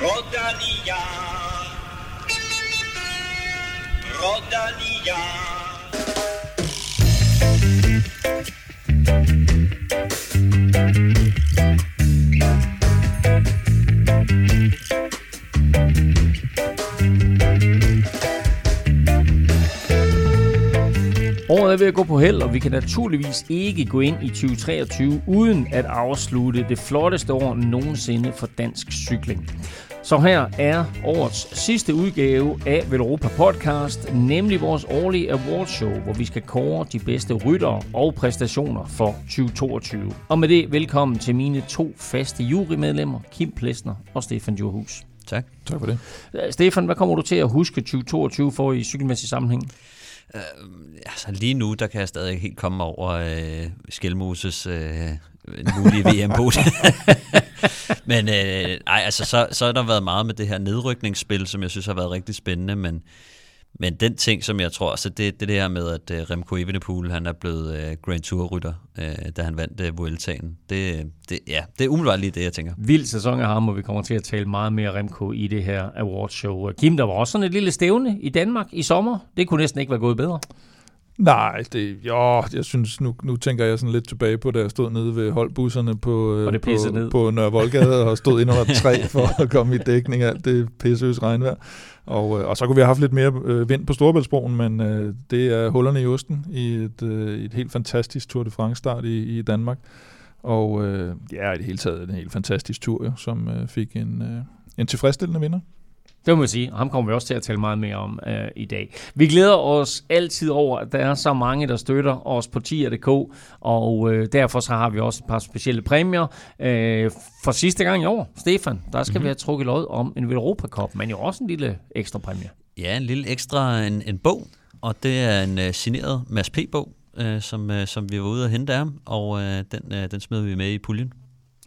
Rodalia. Rodalia. Året er ved at gå på held, og vi kan naturligvis ikke gå ind i 2023 uden at afslutte det flotteste år nogensinde for dansk cykling. Så her er årets sidste udgave af Velropa Podcast, nemlig vores årlige awardshow, hvor vi skal kåre de bedste ryttere og præstationer for 2022. Og med det, velkommen til mine to faste jurymedlemmer, Kim Plesner og Stefan Djurhus. Tak. Tak for det. Øh, Stefan, hvad kommer du til at huske 2022 for i cykelmæssig sammenhæng? Øh, altså lige nu, der kan jeg stadig ikke helt komme over øh, Skelmoses øh, mulige vm Men øh, ej, altså, så, så har der været meget med det her nedrykningsspil, som jeg synes har været rigtig spændende, men men den ting, som jeg tror, så det, det, det her med, at øh, Remco Evenepoel, han er blevet øh, Grand Tour-rytter, øh, da han vandt Vueltaen. Det, det, ja, det er umiddelbart lige det, jeg tænker. Vild sæson af ham, og vi kommer til at tale meget mere Remco i det her awardshow. Kim, der var også sådan et lille stævne i Danmark i sommer. Det kunne næsten ikke være gået bedre. Nej, det, jo, jeg synes, nu, nu tænker jeg sådan lidt tilbage på, da jeg stod nede ved holdbusserne på, det på, ned. på Nørre Voldgade og stod ind under træ for at komme i dækning af alt det pisseøs regnvejr. Og, øh, og så kunne vi have haft lidt mere øh, vind på Storebæltsbroen, men øh, det er hullerne i osten i et, øh, et helt fantastisk Tour de France-start i, i Danmark. Og øh, ja, i det hele taget en helt fantastisk tur, jo, som øh, fik en, øh, en tilfredsstillende vinder. Det må man sige, og ham kommer vi også til at tale meget mere om øh, i dag. Vi glæder os altid over, at der er så mange, der støtter os på tier.dk, og øh, derfor så har vi også et par specielle præmier. Øh, for sidste gang i år, Stefan, der skal mm-hmm. vi have trukket lod om en Europa Cup, men jo også en lille ekstra præmie. Ja, en lille ekstra en, en bog, og det er en uh, signeret Mads P-bog, uh, som, uh, som vi var ude at hente af ham, og uh, den, uh, den smider vi med i puljen.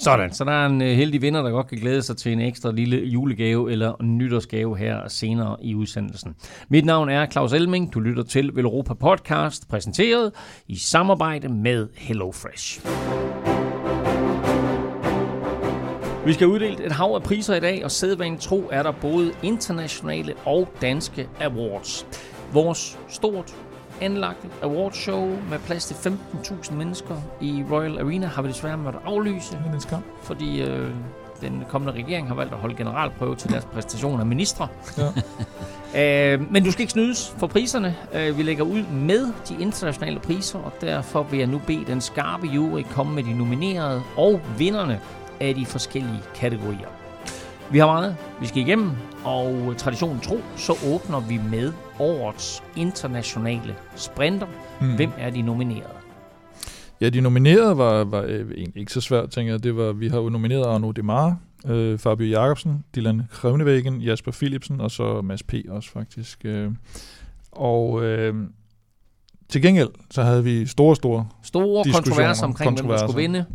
Sådan, så der er en øh, heldig vinder, der godt kan glæde sig til en ekstra lille julegave eller nytårsgave her senere i udsendelsen. Mit navn er Claus Elming. Du lytter til Velropa Podcast, præsenteret i samarbejde med HelloFresh. Vi skal uddele et hav af priser i dag, og sædvanen tro er der både internationale og danske awards. Vores stort anlagte awardshow med plads til 15.000 mennesker i Royal Arena har vi desværre måttet aflyse, Det er en skam. fordi øh, den kommende regering har valgt at holde generalprøve til deres præstation af ministre. Ja. Øh, men du skal ikke snydes for priserne. Øh, vi lægger ud med de internationale priser, og derfor vil jeg nu bede den skarpe jury komme med de nominerede og vinderne af de forskellige kategorier. Vi har meget, vi skal igennem, og traditionen tro, så åbner vi med årets internationale sprinter. Mm. Hvem er de nominerede? Ja, de nominerede var, var øh, egentlig ikke så svært, tænker jeg. Det var, vi har jo nomineret Arno Demare, øh, Fabio Jacobsen, Dylan Krevnevæggen, Jasper Philipsen og så Mads P. også faktisk. Øh, og øh, til gengæld, så havde vi store, store... Store kontroverser omkring, hvem der kontroverser. skulle vinde.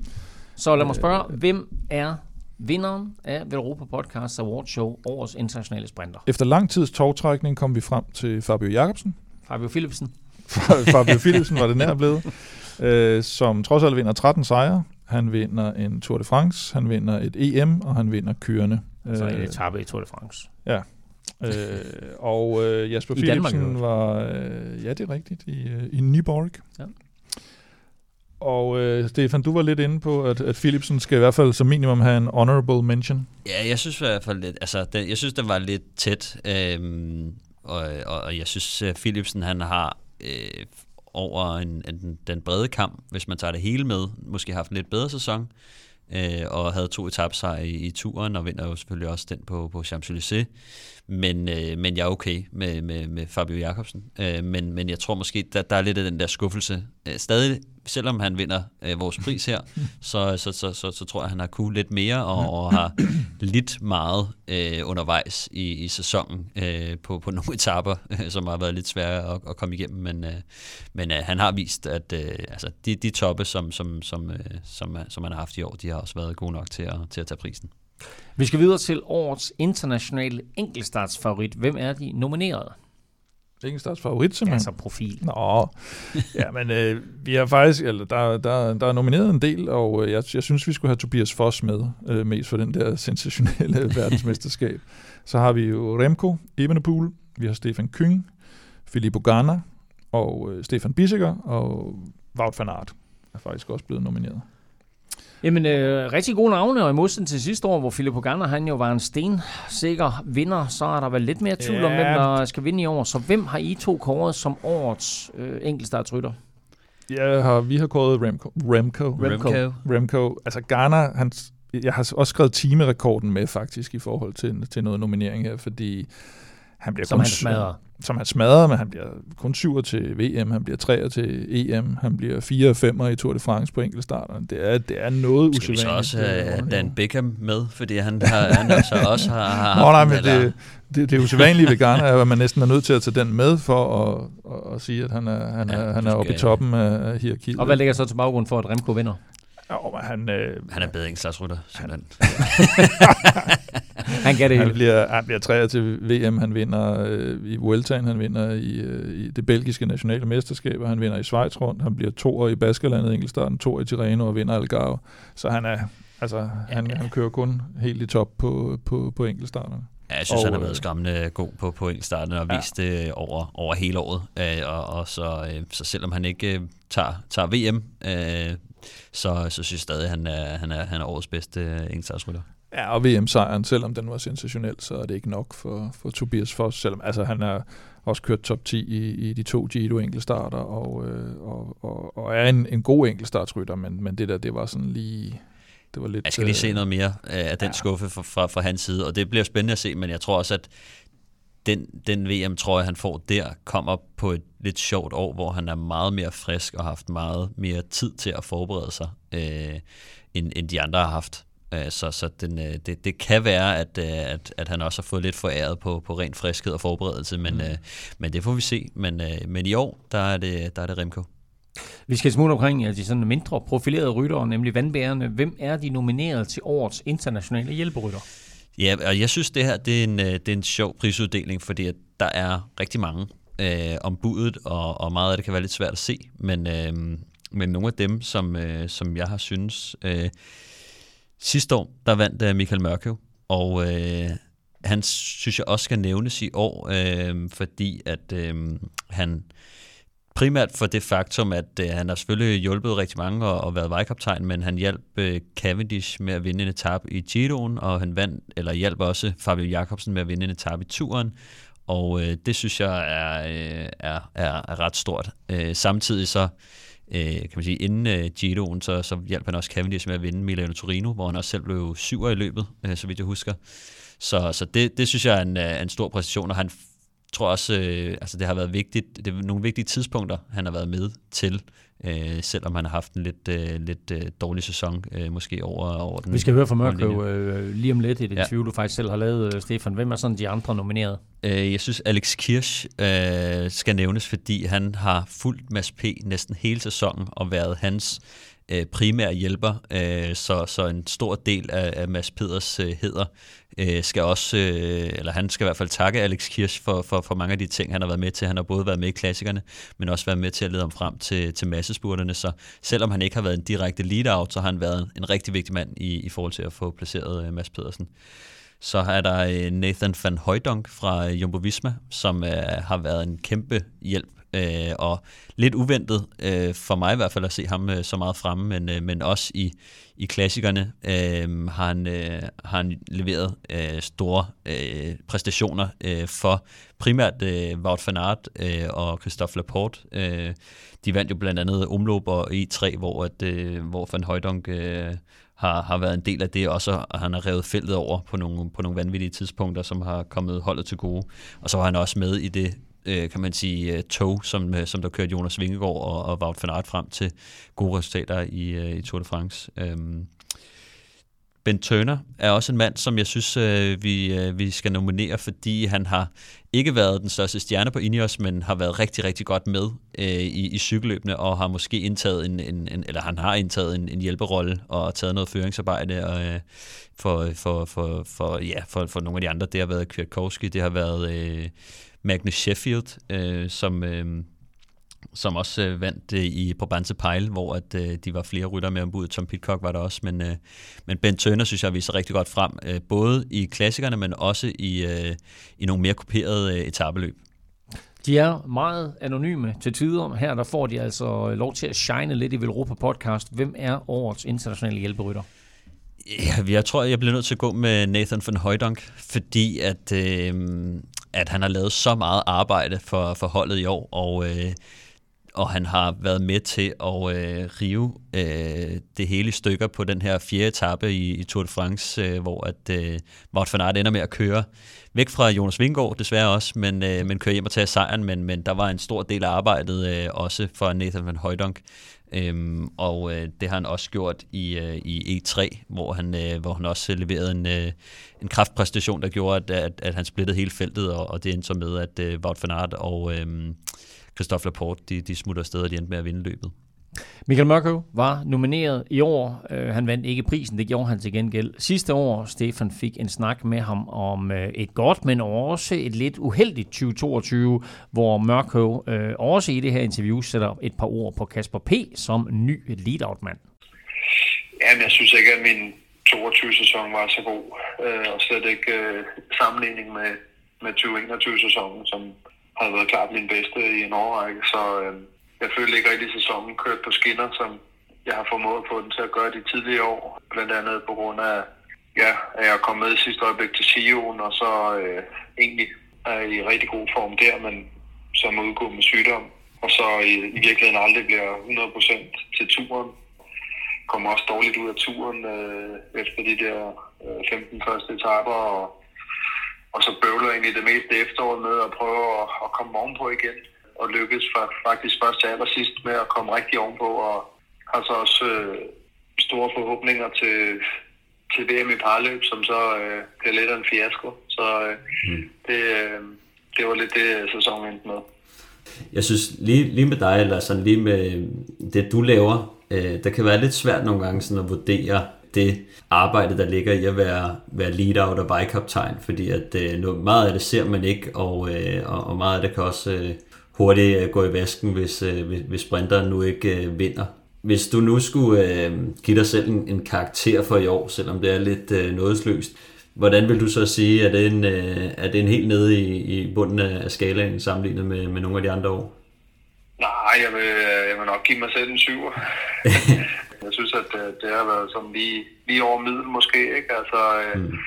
Så lad mig spørge, Øh. hvem er vinderen af Velropa Podcast Award Show, årets internationale sprinter? Efter lang tids togtrækning kom vi frem til Fabio Jacobsen. Fabio Philipsen. Fabio Philipsen var det nær blevet, øh, som trods alt vinder 13 sejre. Han vinder en Tour de France, han vinder et EM, og han vinder kørende. Så en Øh, etape i Tour de France. Øh, og øh, Jasper I Danmark, Philipsen i var, øh, ja det er rigtigt, i, øh, i Nyborg. Ja. Og øh, Stefan, du var lidt inde på, at, at Philipsen skal i hvert fald som minimum have en honorable mention. Ja, jeg synes i hvert fald lidt, altså, den, jeg synes, den var lidt tæt, øhm, og, og, og jeg synes, at Philipsen, han har øh, over en, en, den brede kamp, hvis man tager det hele med, måske haft en lidt bedre sæson, øh, og havde to etapsejre i, i turen, og vinder jo selvfølgelig også den på, på Champs-Élysées. Men, øh, men jeg er okay med, med, med Fabio Jacobsen. Øh, men, men jeg tror måske, der, der er lidt af den der skuffelse. Øh, stadig, selvom han vinder øh, vores pris her, så, så, så, så, så tror jeg, han har kunne lidt mere og, og har lidt meget øh, undervejs i, i sæsonen øh, på, på nogle etapper, øh, som har været lidt svære at, at komme igennem. Men, øh, men øh, han har vist, at øh, altså, de, de toppe, som, som, som, øh, som, som han har haft i år, de har også været gode nok til at, til at tage prisen. Vi skal videre til årets internationale enkeltstartsfavorit. Hvem er de nominerede? Enkeltstarts favorit, simpelthen. Altså profil. Nå, ja, men øh, vi har faktisk, eller der, der, der er nomineret en del, og øh, jeg, jeg synes, vi skulle have Tobias Foss med, øh, mest for den der sensationelle verdensmesterskab. Så har vi jo Remco Evenepoel, vi har Stefan Kyng, Filippo Ganna, og øh, Stefan Bissiger, og Wout van Aert er faktisk også blevet nomineret. Jamen, øh, rigtig gode navne, og i modsætning til sidste år, hvor Filippo Ganna, han jo var en stensikker vinder, så er der vel lidt mere tvivl om, Ja. hvem der skal vinde i år. Så hvem har I to kåret som årets øh, enkeltstartsrytter? Jeg har, vi har kåret Remco. Remco. Remco. Remco. Altså Ghana, han, jeg har også skrevet timerekorden med faktisk i forhold til, til noget nominering her, fordi han bliver Som kun han smadrer. Som han smadrer, men han bliver kun syver til VM, han bliver treer til EM, han bliver fire og femmer i Tour de France på enkeltstarterne. Det er, det er noget Skal vi så usædvanligt. også øh, have Dan Beckham med, fordi han, har, han altså også har, har Nå, nej, haft men eller- det, det, det usædvanlige ved Ghana er, at man næsten er nødt til at tage den med for at, at, at sige, at han er, han er, Ja, han er oppe i toppen af, hierarkiet. Og hvad ligger så til baggrund for, at Remco vinder? Jo, men han, øh, Han er bedre enkeltstartsrytter, simpelthen. Han gav det Han hele. bliver, han bliver træer til VM, han vinder øh, i Vueltaen, han vinder i, øh, i det belgiske nationale mesterskab, og han vinder i Schweiz rundt, han bliver toer i Baskerlandet, enkeltstarten, toer i Tirreno og vinder Algarve. Så han er, altså, han, han kører kun helt i top på, på, på enkeltstarterne. Ja, jeg synes, Og, han har været skræmmende god på, på enkeltstarten og Ja. vist det over, over hele året. Øh, og, og så, øh, så selvom han ikke øh, tager, tager VM, øh, så, så synes jeg stadig, at han er, han er, han er årets bedste øh, enkeltstartsrytter. Ja, og VM-sejren, selvom den var sensationel, så er det ikke nok for, for Tobias Foss, selvom altså, han har også kørt top 10 i, i de to Giro enkeltstarter, og, øh, og, og, og er en, en god enkeltstartsrytter, men, men det der, det var sådan lige... Det var lidt, Jeg skal lige se øh, noget mere øh, af den ja. skuffe fra, fra, fra hans side, og det bliver spændende at se, men jeg tror også, at den, den VM, tror jeg, han får der, kommer på et lidt sjovt år, hvor han er meget mere frisk og har haft meget mere tid til at forberede sig, øh, end, end de andre har haft. Øh, Så, så den, øh, det, det kan være, at, øh, at, at han også har fået lidt foræret på, på ren friskhed og forberedelse, men, mm. øh, men det får vi se. Men, øh, men i år, der er det, der er det Remco. Vi skal smutte omkring ja, de sådan mindre profilerede ryttere, nemlig vandbærerne. Hvem er de nomineret til årets internationale hjælperytter? Ja, og jeg synes, det her det er en, det er en sjov prisuddeling, fordi at der er rigtig mange øh, om budet, og, og meget af det kan være lidt svært at se, men, øh, men nogle af dem, som, øh, som jeg har synes... Øh, sidste år, der vandt øh, Michael Mørkøv, og øh, han synes jeg også skal nævnes i år, øh, fordi at øh, han primært for det faktum, at øh, han har selvfølgelig hjulpet rigtig mange og, og været vejkaptajn, men han hjalp øh, Cavendish med at vinde en etape i Giroen, og han vandt, eller hjalp også Fabio Jacobsen med at vinde en etape i turen, og øh, det synes jeg er, øh, er, er, er ret stort. Øh, samtidig så, øh, Øh, kan man sige, inden øh, Giroen, så, så hjalp han også Cavendish med at vinde Milano Torino, hvor han også selv blev syver i løbet, øh, så vidt jeg husker. Så, så det, det synes jeg er en, øh, en stor præstation, og han tror også, øh, altså det har været vigtigt, det er nogle vigtige tidspunkter, han har været med til, øh, selvom han har haft en lidt, øh, lidt øh, dårlig sæson, øh, måske over, over den. Vi skal høre fra Mørkøv øh, lige om lidt i det Ja. interview, du faktisk selv har lavet, øh, Stefan. Hvem er sådan de andre nomineret? Øh, jeg synes, Alex Kirsch øh, skal nævnes, fordi han har fulgt Mads P. næsten hele sæsonen og været hans øh, primær hjælper, øh, så, så en stor del af, af Mads Peders øh, heder øh, skal også, øh, eller han skal i hvert fald takke Alex Kirsch for, for, for mange af de ting, han har været med til. Han har både været med i klassikerne, men også været med til at lede ham frem til, til massespurterne, så selvom han ikke har været en direkte lead-out, så har han været en rigtig vigtig mand i, i forhold til at få placeret øh, Mads Pedersen. Så er der øh, Nathan van Højdonk fra Jumbo Visma, som øh, har været en kæmpe hjælp øh, og lidt uventet øh, for mig i hvert fald at se ham øh, så meget fremme, men, øh, men også i, i klassikerne øh, har, han, øh, har han leveret øh, store øh, præstationer øh, for primært øh, Wout van Aert øh, og Christophe Laporte. Øh, de vandt jo blandt andet Omloop og E3, hvor, at, øh, hvor Van Højdonk øh, har, har været en del af det, også og han har revet feltet over på nogle, på nogle vanvittige tidspunkter, som har kommet holdet til gode. Og så var han også med i det, øh, kan man sige, øh, tog, som, øh, som der kørte Jonas Vingegaard og, og Wout van Aert frem til gode resultater i, øh, i Tour de France. Øhm, Ben Turner er også en mand, som jeg synes, øh, vi, øh, vi skal nominere, fordi han har ikke været den største stjerne på Ineos, men har været rigtig, rigtig godt med øh, i, i cykelløbene, og har måske indtaget en, en, en eller han har indtaget en, en hjælperolle og taget noget føringsarbejde og, øh, for, for, for, for, ja, for, for nogle af de andre. Det har været Kwiatkowski, det har været øh, Magnus Sheffield, øh, som... Øh, som også øh, vandt øh, i Brabantse Pejl, hvor at, øh, de var flere rytter med ombud. Tom Pitcock var der også, men, øh, men Ben Turner synes jeg viser rigtig godt frem, øh, både i klassikerne, men også i, øh, i nogle mere kuperede øh, etabeløb. De er meget anonyme til tider. Her der får de altså lov til at shine lidt i Velropa podcast. Hvem er årets internationale hjælperytter? Ja, jeg tror, jeg bliver nødt til at gå med Nathan van Højdonk, fordi at, øh, at han har lavet så meget arbejde for, for holdet i år, og øh, og han har været med til at øh, rive øh, det hele i stykker på den her fjerde etape i, i Tour de France, øh, hvor at øh, Wout van Aert ender med at køre væk fra Jonas Vingård desværre også, men, øh, men kører hjem og tager sejren, men, men der var en stor del af arbejdet øh, også for Nathan van Højdonk, Øhm, og øh, det har han også gjort i, øh, i E3, hvor han, øh, hvor han også leverede en, øh, en kraftpræstation, der gjorde, at, at, at han splittede hele feltet, og, og det endte så med, at øh, Wout van Aert og, øh, Christophe Laporte, de, de smutter afsted, og de endte med at vinde løbet. Michael Mørkøv var nomineret i år. Uh, han vandt ikke prisen, det gjorde han til gengæld. Sidste år, Stefan fik en snak med ham om uh, et godt, men også et lidt uheldigt 2022, hvor Mørkøv uh, også i det her interview sætter et par ord på Kasper P. som ny lead-out-mand. Jamen, jeg synes ikke, at min 22-sæson var så god, uh, og slet ikke uh, sammenligning med, med 2021-sæsonen, som har været klart min bedste i en årrække, så øh, jeg følte ikke rigtig sæsonen kørt på skinner, som jeg har formået på den til at gøre de tidligere år. Blandt andet på grund af, ja, at jeg kom med i sidste øjeblik til Sion, og så øh, egentlig er i rigtig god form der, men som udgået med sygdom. Og så i, i virkeligheden aldrig bliver 100% til turen. Kommer også dårligt ud af turen øh, efter de der øh, 15 første etaper, og og så bøvler egentlig det meste efteråret med at prøve at, at komme ovenpå igen. Og lykkes faktisk først til allersidst med at komme rigtig ovenpå. Og har så også øh, store forhåbninger til, til VM i parløb, som så øh, bliver lidt af en fiasko. Så øh, mm. det, øh, det var lidt det, sæsonen endte med. Jeg synes lige, lige med dig, eller sådan lige med det, du laver, øh, der kan være lidt svært nogle gange sådan at vurdere, det arbejde, der ligger i at være, være lead-out og vejkaptajn, fordi at øh, meget af det ser man ikke, og, øh, og meget af det kan også øh, hurtigt øh, gå i vasken, hvis, øh, hvis, hvis sprinteren nu ikke øh, vinder. Hvis du nu skulle øh, give dig selv en, en karakter for i år, selvom det er lidt øh, nådesløst, hvordan vil du så sige, at det er en, øh, er det en helt nede i, i bunden af skalaen sammenlignet med, med nogle af de andre år? Nej, jeg vil, jeg vil nok give mig selv en syver. Jeg synes, at det, det har været sådan lige, lige over middel måske, ikke? Altså, øh, mm.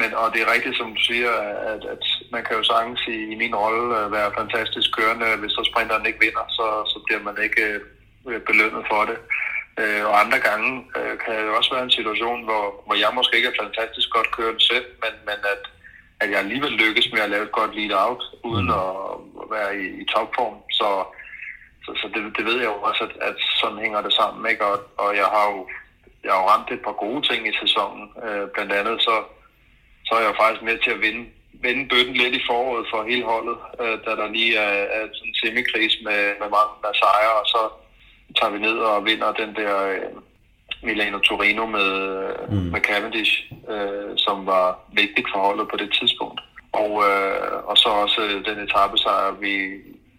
men, og det er rigtigt, som du siger, at, at man kan jo sagtens i, i min rolle øh, være fantastisk kørende. Hvis så sprinteren ikke vinder, så, så bliver man ikke øh, belønnet for det. Øh, og andre gange øh, kan det også være en situation, hvor, hvor jeg måske ikke er fantastisk godt kørende selv, men, men at, at jeg alligevel lykkes med at lave et godt lead-out, uden mm. at, at være i, i topform. Så så, så det, det ved jeg jo også, at, at sådan hænger det sammen. Ikke? Og, og jeg har jo jeg har jo ramt et par gode ting i sæsonen. Øh, blandt andet så, så er jeg jo faktisk med til at vinde, vinde bøtten lidt i foråret for hele holdet, øh, da der lige er, er sådan en semikris med, med mange der sejre, og så tager vi ned og vinder den der øh, Milano Torino med, mm. med Cavendish, øh, som var vigtigt for holdet på det tidspunkt. Og, øh, og så også den etappesejr, vi,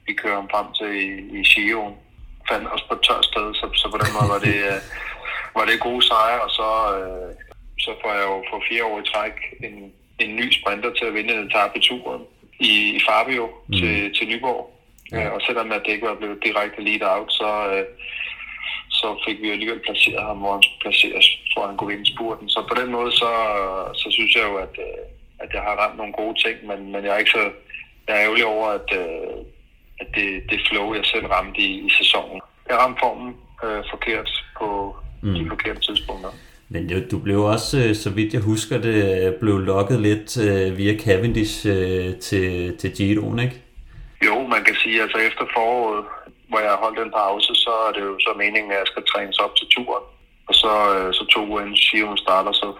vi kører om frem til i, i. Fandt også på et tørt sted, så, så på den måde var det, uh, var det gode sejre, og så, uh, så får jeg jo for fire år i træk en, en ny sprinter til at vinde en etape turen i, i Fabio mm. til, til Nyborg. Ja. Uh, og selvom at det ikke var blevet direkte lead out, så, uh, så fik vi alligevel placeret ham, hvor han skulle placeres, for at han kunne vinde spurten. Så på den måde, så, så synes jeg jo, at, at jeg har ramt nogle gode ting, men, men jeg er ikke så jeg er ærgerlig over, at, at det, det flow, jeg selv ramte i, i sæsonen. Jeg ramte formen øh, forkert på mm. de forkerte tidspunkter. Men det, du blev også, øh, så vidt jeg husker det, blev lokket lidt øh, via Cavendish øh, til, til Giroen, ikke? Jo, man kan sige, altså efter foråret, hvor jeg holdt den pause, så er det jo så meningen, at jeg skal trænes op til turen. Og så, øh, så to uger inden Giroen starter, så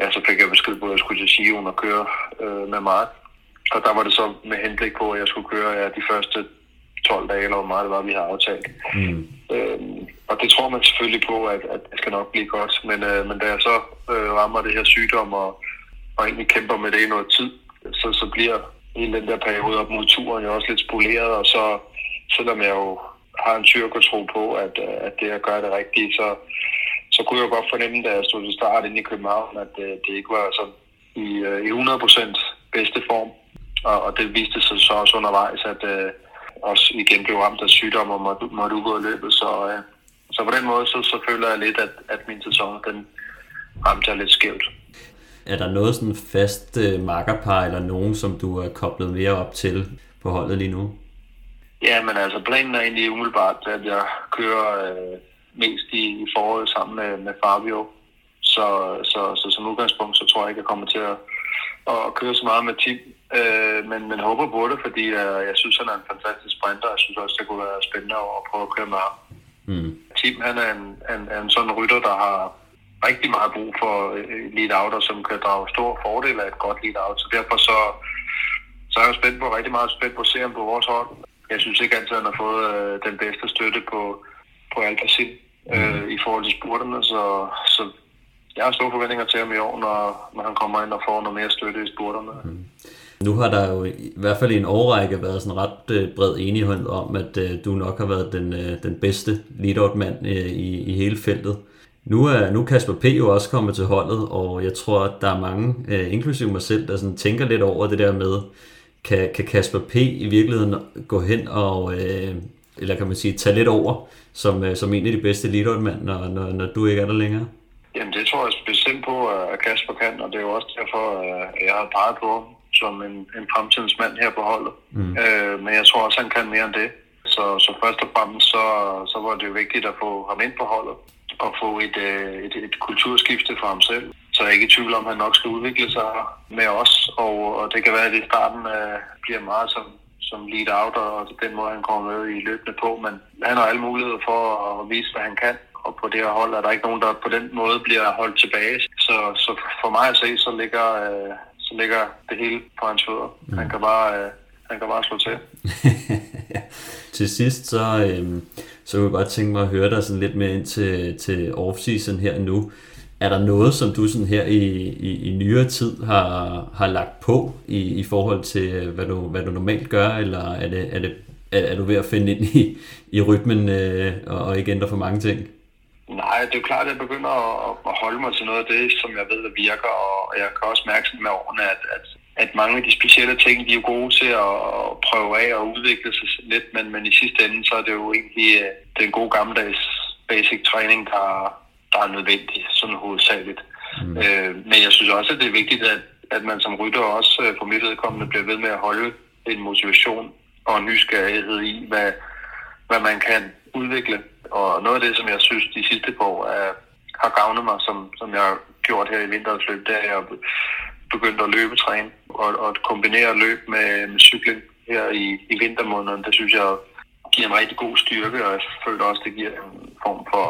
ja, så fik jeg besked på, at jeg skulle til Sion og køre øh, med Mark. Og der var det så med henblik på, at jeg skulle køre ja, de første 12 dage, eller hvor meget det var, vi har aftalt. Mm. Øhm, og det tror man selvfølgelig på, at, at det skal nok blive godt. Men, øh, men da jeg så øh, rammer det her sygdom og, og egentlig kæmper med det i noget tid, så, så bliver hele den der periode op mod turen jo også lidt spoleret. Og så, selvom jeg jo har en tyrk at tro på, at, at det at gøre det rigtige, så, så kunne jeg godt fornemme, da jeg stod til start inde i København, at det, det ikke var sådan i, øh, i 100% bedste form. Og, og det viste sig så også undervejs, at øh, også igen blev ramt af sygdom og måtte, måtte ud af løbet. Så, øh, så på den måde, så, så føler jeg lidt, at, at min sæson, den ramte jeg lidt skævt. Er der noget sådan fast øh, makkerpar, eller nogen, som du er koblet mere op til på holdet lige nu? Ja, men altså planen er egentlig umiddelbart, at jeg kører øh, mest i, i foråret sammen med, med Fabio. Så, så, så som udgangspunkt, så tror jeg ikke, jeg kommer til at, at køre så meget med Tim. Øh, men, men håber på det, fordi jeg, jeg synes, han er en fantastisk sprinter. Jeg synes også, det kunne være spændende at prøve at køre med ham. Mm. Tim, han er en, en, en sådan rytter, der har rigtig meget brug for lead outer, som kan drage stor fordel af et godt lead out. Så derfor så, så er jeg spændt på, rigtig meget spændt på at se ham på vores hold. Jeg synes ikke altid, at han har fået øh, den bedste støtte på, på Alpacin øh, mm. i forhold til spurterne, så, så jeg har store forventninger til ham i år, når, når han kommer ind og får noget mere støtte i spurterne. Mm. Nu har der jo i hvert fald i en årrække været sådan ret øh, bred enighed om, at øh, du nok har været den, øh, den bedste lead-out-mand øh, i, i hele feltet. Nu er, nu Kasper P. jo også kommet til holdet, og jeg tror, at der er mange, øh, inklusive mig selv, der sådan tænker lidt over det der med, kan, kan Kasper P. i virkeligheden gå hen og, eller kan man sige, tage lidt over, som, som en af de bedste lead-out-mand, når, når, når du ikke er der længere? Jamen det tror jeg bestemt på, at Kasper kan, og det er jo også derfor, at jeg har peget på som en, en fremtidens mand her på holdet. Mm. Øh, men jeg tror også, han kan mere end det. Så, så først og fremmest, så, så var det jo vigtigt at få ham ind på holdet og få et, øh, et, et kulturskifte for ham selv. Så jeg er ikke i tvivl om, at han nok skal udvikle sig med os, og, og det kan være, at det i starten uh, bliver meget som, som lead out, og den måde, han kommer med i løbende på. Men han har alle muligheder for at vise, hvad han kan, og på det her hold er der ikke nogen, der på den måde bliver holdt tilbage. Så, så for mig at se, så ligger, uh, så ligger det hele på hans fødder. Mm. Han kan bare, øh, han kan bare slå til. til sidst, så, øh, så kunne jeg godt tænke mig at høre dig sådan lidt mere ind til, til off-season her nu. Er der noget, som du sådan her i, i, i nyere tid har, har lagt på i, i forhold til, hvad du, hvad du normalt gør, eller er, det, er, det, er, er du ved at finde ind i, i rytmen øh, og, og ikke ændre for mange ting? Nej, det er jo klart, at jeg begynder at, holde mig til noget af det, som jeg ved, der virker, og jeg kan også mærke med årene, at, at, at mange af de specielle ting, de er jo gode til at prøve af og udvikle sig lidt, men, men i sidste ende, så er det jo egentlig øh, den gode gammeldags basic træning, der, der er nødvendig, sådan hovedsageligt. Mm. Øh, men jeg synes også, at det er vigtigt, at, at man som rytter også på øh, mit vedkommende bliver ved med at holde en motivation og en nysgerrighed i, hvad, hvad man kan udvikle og noget af det, som jeg synes de sidste par år er, har gavnet mig, som, som jeg har gjort her i vinterens løb, det er, at jeg begyndt at løbetræne og, og kombinere løb med, med cykling her i, i vintermåneden. Det synes jeg giver en rigtig god styrke, og jeg føler også, det giver en form for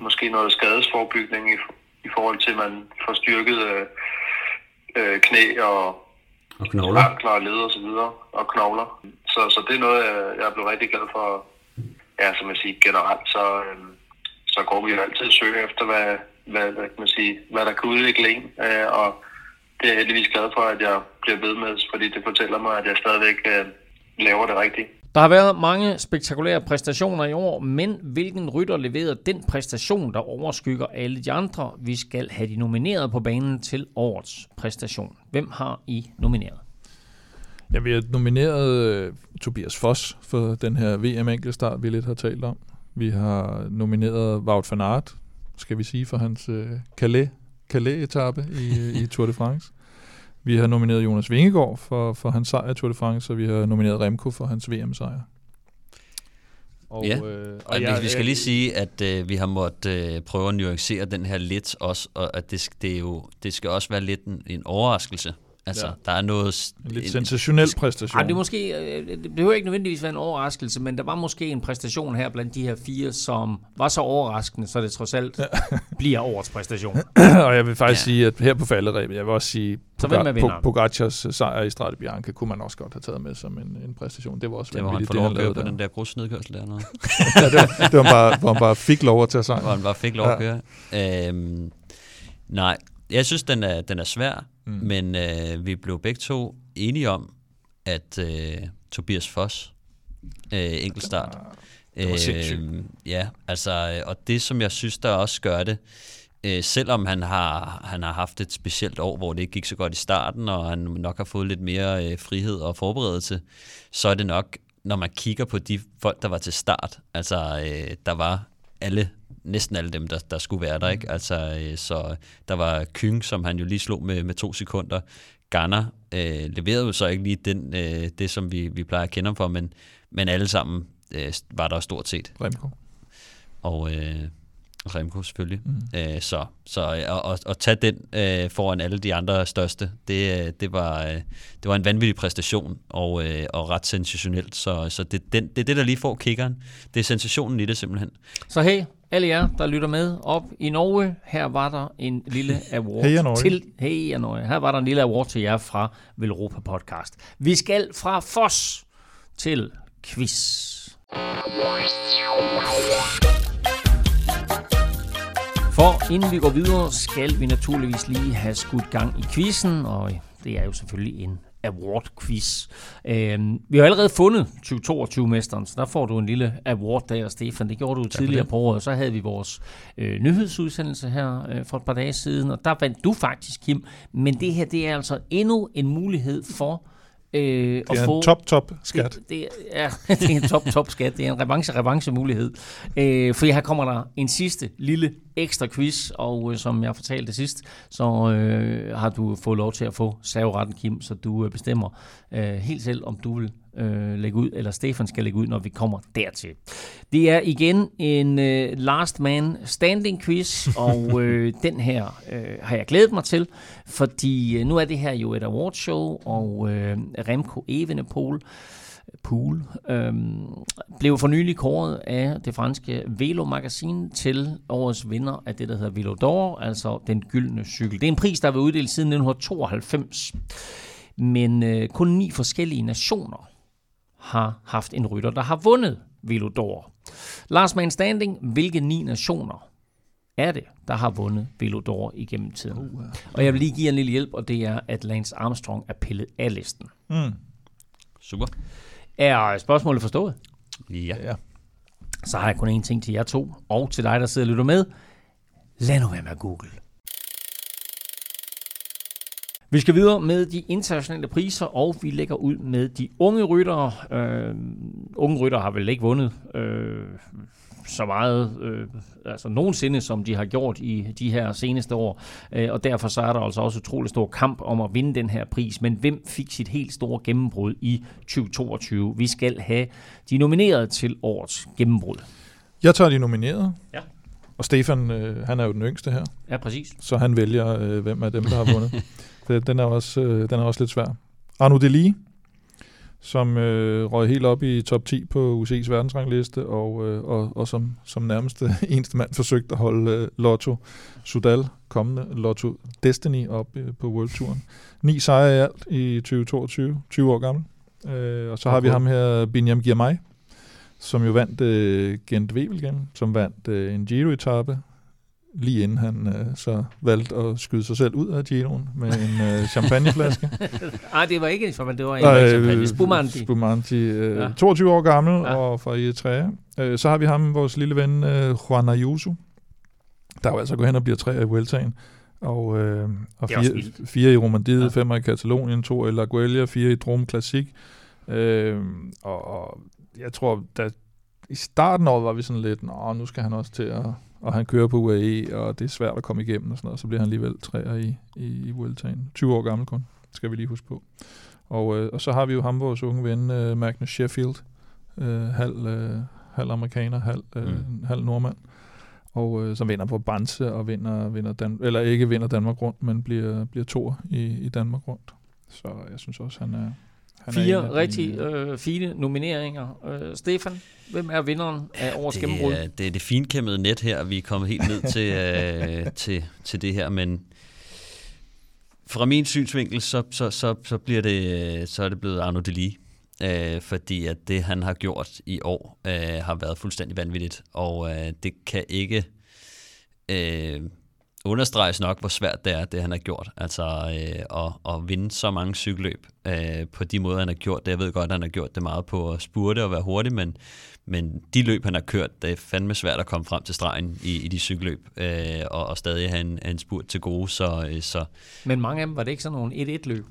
måske noget skadesforbygning i, i forhold til, at man får styrket øh, øh knæ og, og knogler. ankler og led og så videre, og knogler. Så, så det er noget, jeg, jeg er blevet rigtig glad for ja, som jeg siger generelt, så, øh, så går vi jo altid og søger efter, hvad, hvad, hvad, kan man sige, hvad der kan udvikle en. Øh, og det er jeg heldigvis glad for, at jeg bliver ved med, fordi det fortæller mig, at jeg stadigvæk øh, laver det rigtigt. Der har været mange spektakulære præstationer i år, men hvilken rytter leverede den præstation, der overskygger alle de andre? Vi skal have de nomineret på banen til årets præstation. Hvem har I nomineret? Ja, vi har nomineret uh, Tobias Foss for den her VM-enkeltstart, vi lidt har talt om. Vi har nomineret Wout van Aert, skal vi sige, for hans uh, Calais, Calais-etappe i, i Tour de France. Vi har nomineret Jonas Vingegaard for, for hans sejr i Tour de France, og vi har nomineret Remco for hans VM-sejr. Og, ja, øh, og, og jeg, vi skal lige sige, at øh, vi har måttet øh, prøve at nuancere den her lidt også, og at det, det, er jo, det skal også være lidt en, en overraskelse Altså, Ja. ja. der er noget... En lidt sensationel præstation. Ej, det er måske, øh, det behøver ikke nødvendigvis være en overraskelse, men der var måske en præstation her blandt de her fire, som var så overraskende, så det trods alt bliver årets præstation. og jeg vil faktisk ja. Ja. sige, at her på falderæbet, jeg vil også sige, Så vinderen? Pogacars sejr i Strade Bianca kunne man også godt have taget med som en, en præstation. Det var også Det var han får lov at køre på den der grusnedkørsel dernede. ja, det, var, det var bare, hvor han bare fik lov at tage sejr. hvor han bare fik lov Ja. at køre. Øhm, nej, jeg synes, den er, den er svær, Mm. men øh, vi blev begge to enige om, at øh, Tobias Foss, øh, enkeltstart, var sindssygt. øh, ja, altså, øh, og det som jeg synes, der også gør det, øh, selvom han har, han har haft et specielt år, hvor det ikke gik så godt i starten, og han nok har fået lidt mere øh, frihed og forberedelse, så er det nok, når man kigger på de folk, der var til start, altså øh, der var alle næsten alle dem, der, der skulle være der. Ikke? Altså, øh, så der var Kyng, som han jo lige slog med, med to sekunder. Ganner øh, leverede jo så ikke lige den, øh, det, som vi, vi plejer at kende ham for, men, men alle sammen øh, var der stort set. Remco. Og øh, Remco selvfølgelig. Mm. Øh, så så at, at, at tage den øh, foran alle de andre største, det, øh, det, var, øh, det var en vanvittig præstation og, øh, og ret sensationelt. Så, så det, den, det er det, der lige får kickeren. Det er sensationen i det simpelthen. Så hey, alle jer, der lytter med op i Norge, her var der en lille award Norge. til Heja Norge. Her var der en lille award til jer fra Velropa Podcast. Vi skal fra Foss til quiz. For inden vi går videre, skal vi naturligvis lige have skudt gang i quizzen, og det er jo selvfølgelig en award-quiz. Øhm, vi har allerede fundet 2022-mesteren, så der får du en lille award der, Stefan. Det gjorde du jo tidligere på året. Så havde vi vores øh, nyhedsudsendelse her øh, for et par dage siden, og der vandt du faktisk, Kim. Men det her, det er altså endnu en mulighed for øh, Det er få... en top, top skat. Det, det, ja, det er en top, top skat. Det er en revanche, revanche mulighed. Øh, for her kommer der en sidste lille ekstra quiz, og øh, som jeg fortalte sidst, så øh, har du fået lov til at få serveretten, Kim, så du øh, bestemmer øh, helt selv, om du vil øh, lægge ud, eller Stefan skal lægge ud, når vi kommer dertil. Det er igen en øh, last man standing quiz, og øh, den her øh, har jeg glædet mig til, fordi øh, nu er det her jo et awardshow, og øh, Remco Evenepoel Pool øhm, blev for nylig kåret af det franske Velo Magasin til årets vinder af det, der hedder Velo d'Or, altså den gyldne cykel. Det er en pris, der har været uddelt siden 1992, men øh, kun ni forskellige nationer har haft en rytter, der har vundet Velo d'Or. Last man standing, hvilke ni nationer er det, der har vundet Velo d'Or igennem tiden? Uh, og jeg vil lige give jer en lille hjælp, og det er, at Lance Armstrong er pillet af listen. Mm. Super. Er spørgsmålet forstået? Ja. Ja. Så har jeg kun én ting til jer to, og til dig, der sidder og lytter med. Lad nu være med at google. Vi skal videre med de internationale priser, og vi lægger ud med de unge ryttere. Øh, unge ryttere har vel ikke vundet øh, så meget, øh, altså nogensinde, som de har gjort i de her seneste år. Øh, og derfor så er der altså også utrolig stor kamp om at vinde den her pris. Men hvem fik sit helt store gennembrud i 2022? Vi skal have de nomineret til årets gennembrud. Jeg tager de nominerede. Ja. Og Stefan, øh, han er jo den yngste her, Ja, præcis. så han vælger, øh, hvem af dem, der har vundet. Det- den, er også, øh, den er også lidt svær. Arno Deli, som øh, røg helt op i top 10 på UC's verdensrangliste, og, øh, og, og som, som nærmeste eneste mand forsøgte at holde øh, Lotto Sudal, kommende Lotto Destiny, op øh, på World Touren. Ni sejre i alt i 2022, 20 år gammel. Øh, og så har vi Okay. ham her, Binyam Girmay, som jo vandt øh, Gent Wevelgem, som vandt øh, en Giro-etappe, lige inden han øh, så valgte at skyde sig selv ud af Giroen med en øh, champagneflaske. Nej, det var ikke en champagne, det var en Nej, champagne. øh, Spumanti. Spumanti, øh, Ja. ja. 22 år gammel Ja. og fra Eritrea. Øh, så har vi ham, vores lille ven, øh, Juan Ayuso, der jo altså går hen og bliver tre i Vueltaen. Og, øh, og fire, fire i Romandiet, Ja. fem i Katalonien, to i La Guelia, fire i Drôme Classic. Øh, og, og jeg tror, da i starten af året var vi sådan lidt, nå, nu skal han også til at og han kører på UAE, og det er svært at komme igennem og sådan noget, så bliver han alligevel træer i, i, i Vueltaen. 20 år gammel kun, skal vi lige huske på. Og, øh, og så har vi jo ham, vores unge ven, øh, Magnus Sheffield, øh, halv, øh, halv amerikaner, halv, øh, Mm. halv nordmand, og øh, som vinder på Banse og vinder, vinder Dan- eller ikke vinder Danmark rundt, men bliver, bliver toer i, i Danmark rundt. Så jeg synes også, han er... Han Fire er af de- rigtig øh, fine nomineringer. Øh, Stefan, hvem er vinderen af årets gennembrud? det, er, det er det finkæmmede net her, vi er kommet helt ned til, øh, til, til det her, men fra min synsvinkel, så, så, så, så, bliver det, så er det blevet Arno Deli, øh, fordi at det, han har gjort i år, øh, har været fuldstændig vanvittigt, og øh, det kan ikke øh, understreges nok, hvor svært det er, det han har gjort. Altså øh, at, at vinde så mange cykelløb øh, på de måder, han har gjort det. Jeg ved godt, at han har gjort det meget på at spurte og være hurtig, men, men de løb, han har kørt, det er fandme svært at komme frem til stregen i, i de cykelløb, øh, og, og stadig have en, en spurt til gode. Så, øh, så Men mange af dem var det ikke sådan nogle 1-1-løb.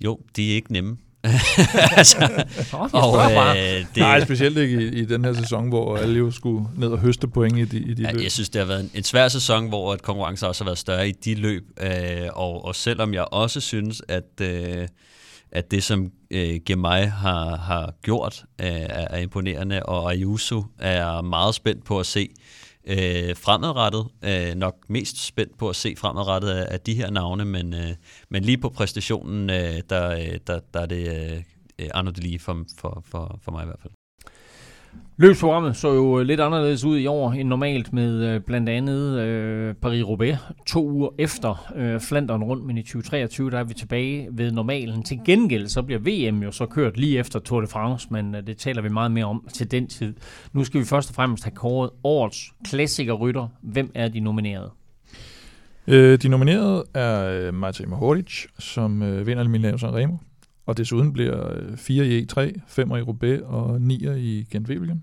jo, de er ikke nemme. altså, Nå, og øh, det, Nej, specielt ikke i, i den her sæson, hvor alle jo skulle ned og høste point i de, i de Ja, løb. jeg synes, det har været en, en svær sæson, hvor at konkurrencen også har været større i de løb. Øh, og, og selvom jeg også synes, at, øh, at det, som øh, Gemay har, har gjort, øh, er, er imponerende, og Ayuso er meget spændt på at se øh, Øh, fremadrettet. Øh, nok mest spændt på at se fremadrettet af, af de her navne, men, øh, men lige på præstationen, øh, der, øh, der, der er det øh, øh Arno Delis for, for, for, for mig i hvert fald. Løbsprogrammet så jo øh, lidt anderledes ud i år end normalt med øh, blandt andet øh, Paris-Roubaix to uger efter øh, Flandern rundt, men i 2023 der er vi tilbage ved normalen. Til gengæld så bliver VM jo så kørt lige efter Tour de France, men øh, det taler vi meget mere om til den tid. Nu skal vi først og fremmest have kåret årets klassikerrytter. Hvem er de nominerede? Øh, de nominerede er øh, Matej Mohoric, som øh, vinder San Remo og desuden bliver øh, 4 i E3, 5 i Roubaix og 9 i gent wevelgem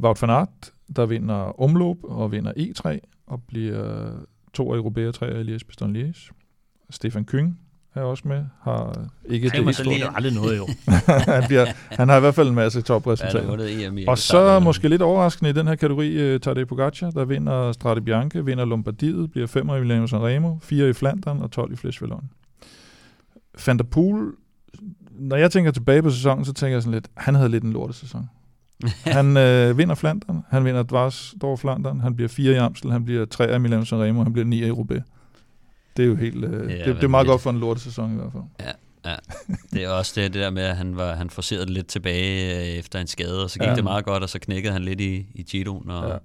Wout van Aert, der vinder omløb og vinder E3, og bliver 2 i Roubaix og 3 i Liège-Bastogne-Liège. Stefan Kyng er også med, har ikke Kræver det helt store. aldrig noget jo. han, bliver, han har i hvert fald en masse topresultater. Og så måske lidt overraskende i den her kategori, uh, Tadej Pogacar, der vinder Strade Bianche, vinder Lombardiet, bliver 5 i Milano Sanremo, 4 i Flandern og 12 i Flesh Wallonne. Van der Poel, når jeg tænker tilbage på sæsonen, så tænker jeg sådan lidt, han havde lidt en lortesæson. han øh, vinder Flandern, han vinder Dvars Dor Flandern, han bliver 4 i Amstel, han bliver 3 i Milano Sanremo, han bliver 9 i Roubaix. Det er jo helt, øh, det, det, det er meget vanvittigt. godt for en lortesæson i hvert fald. Det er også det, det der med, at han, var, han forcerede det lidt tilbage øh, efter en skade, og så gik Ja. ja. det meget godt, og så knækkede han lidt i, i Giroen og Ja.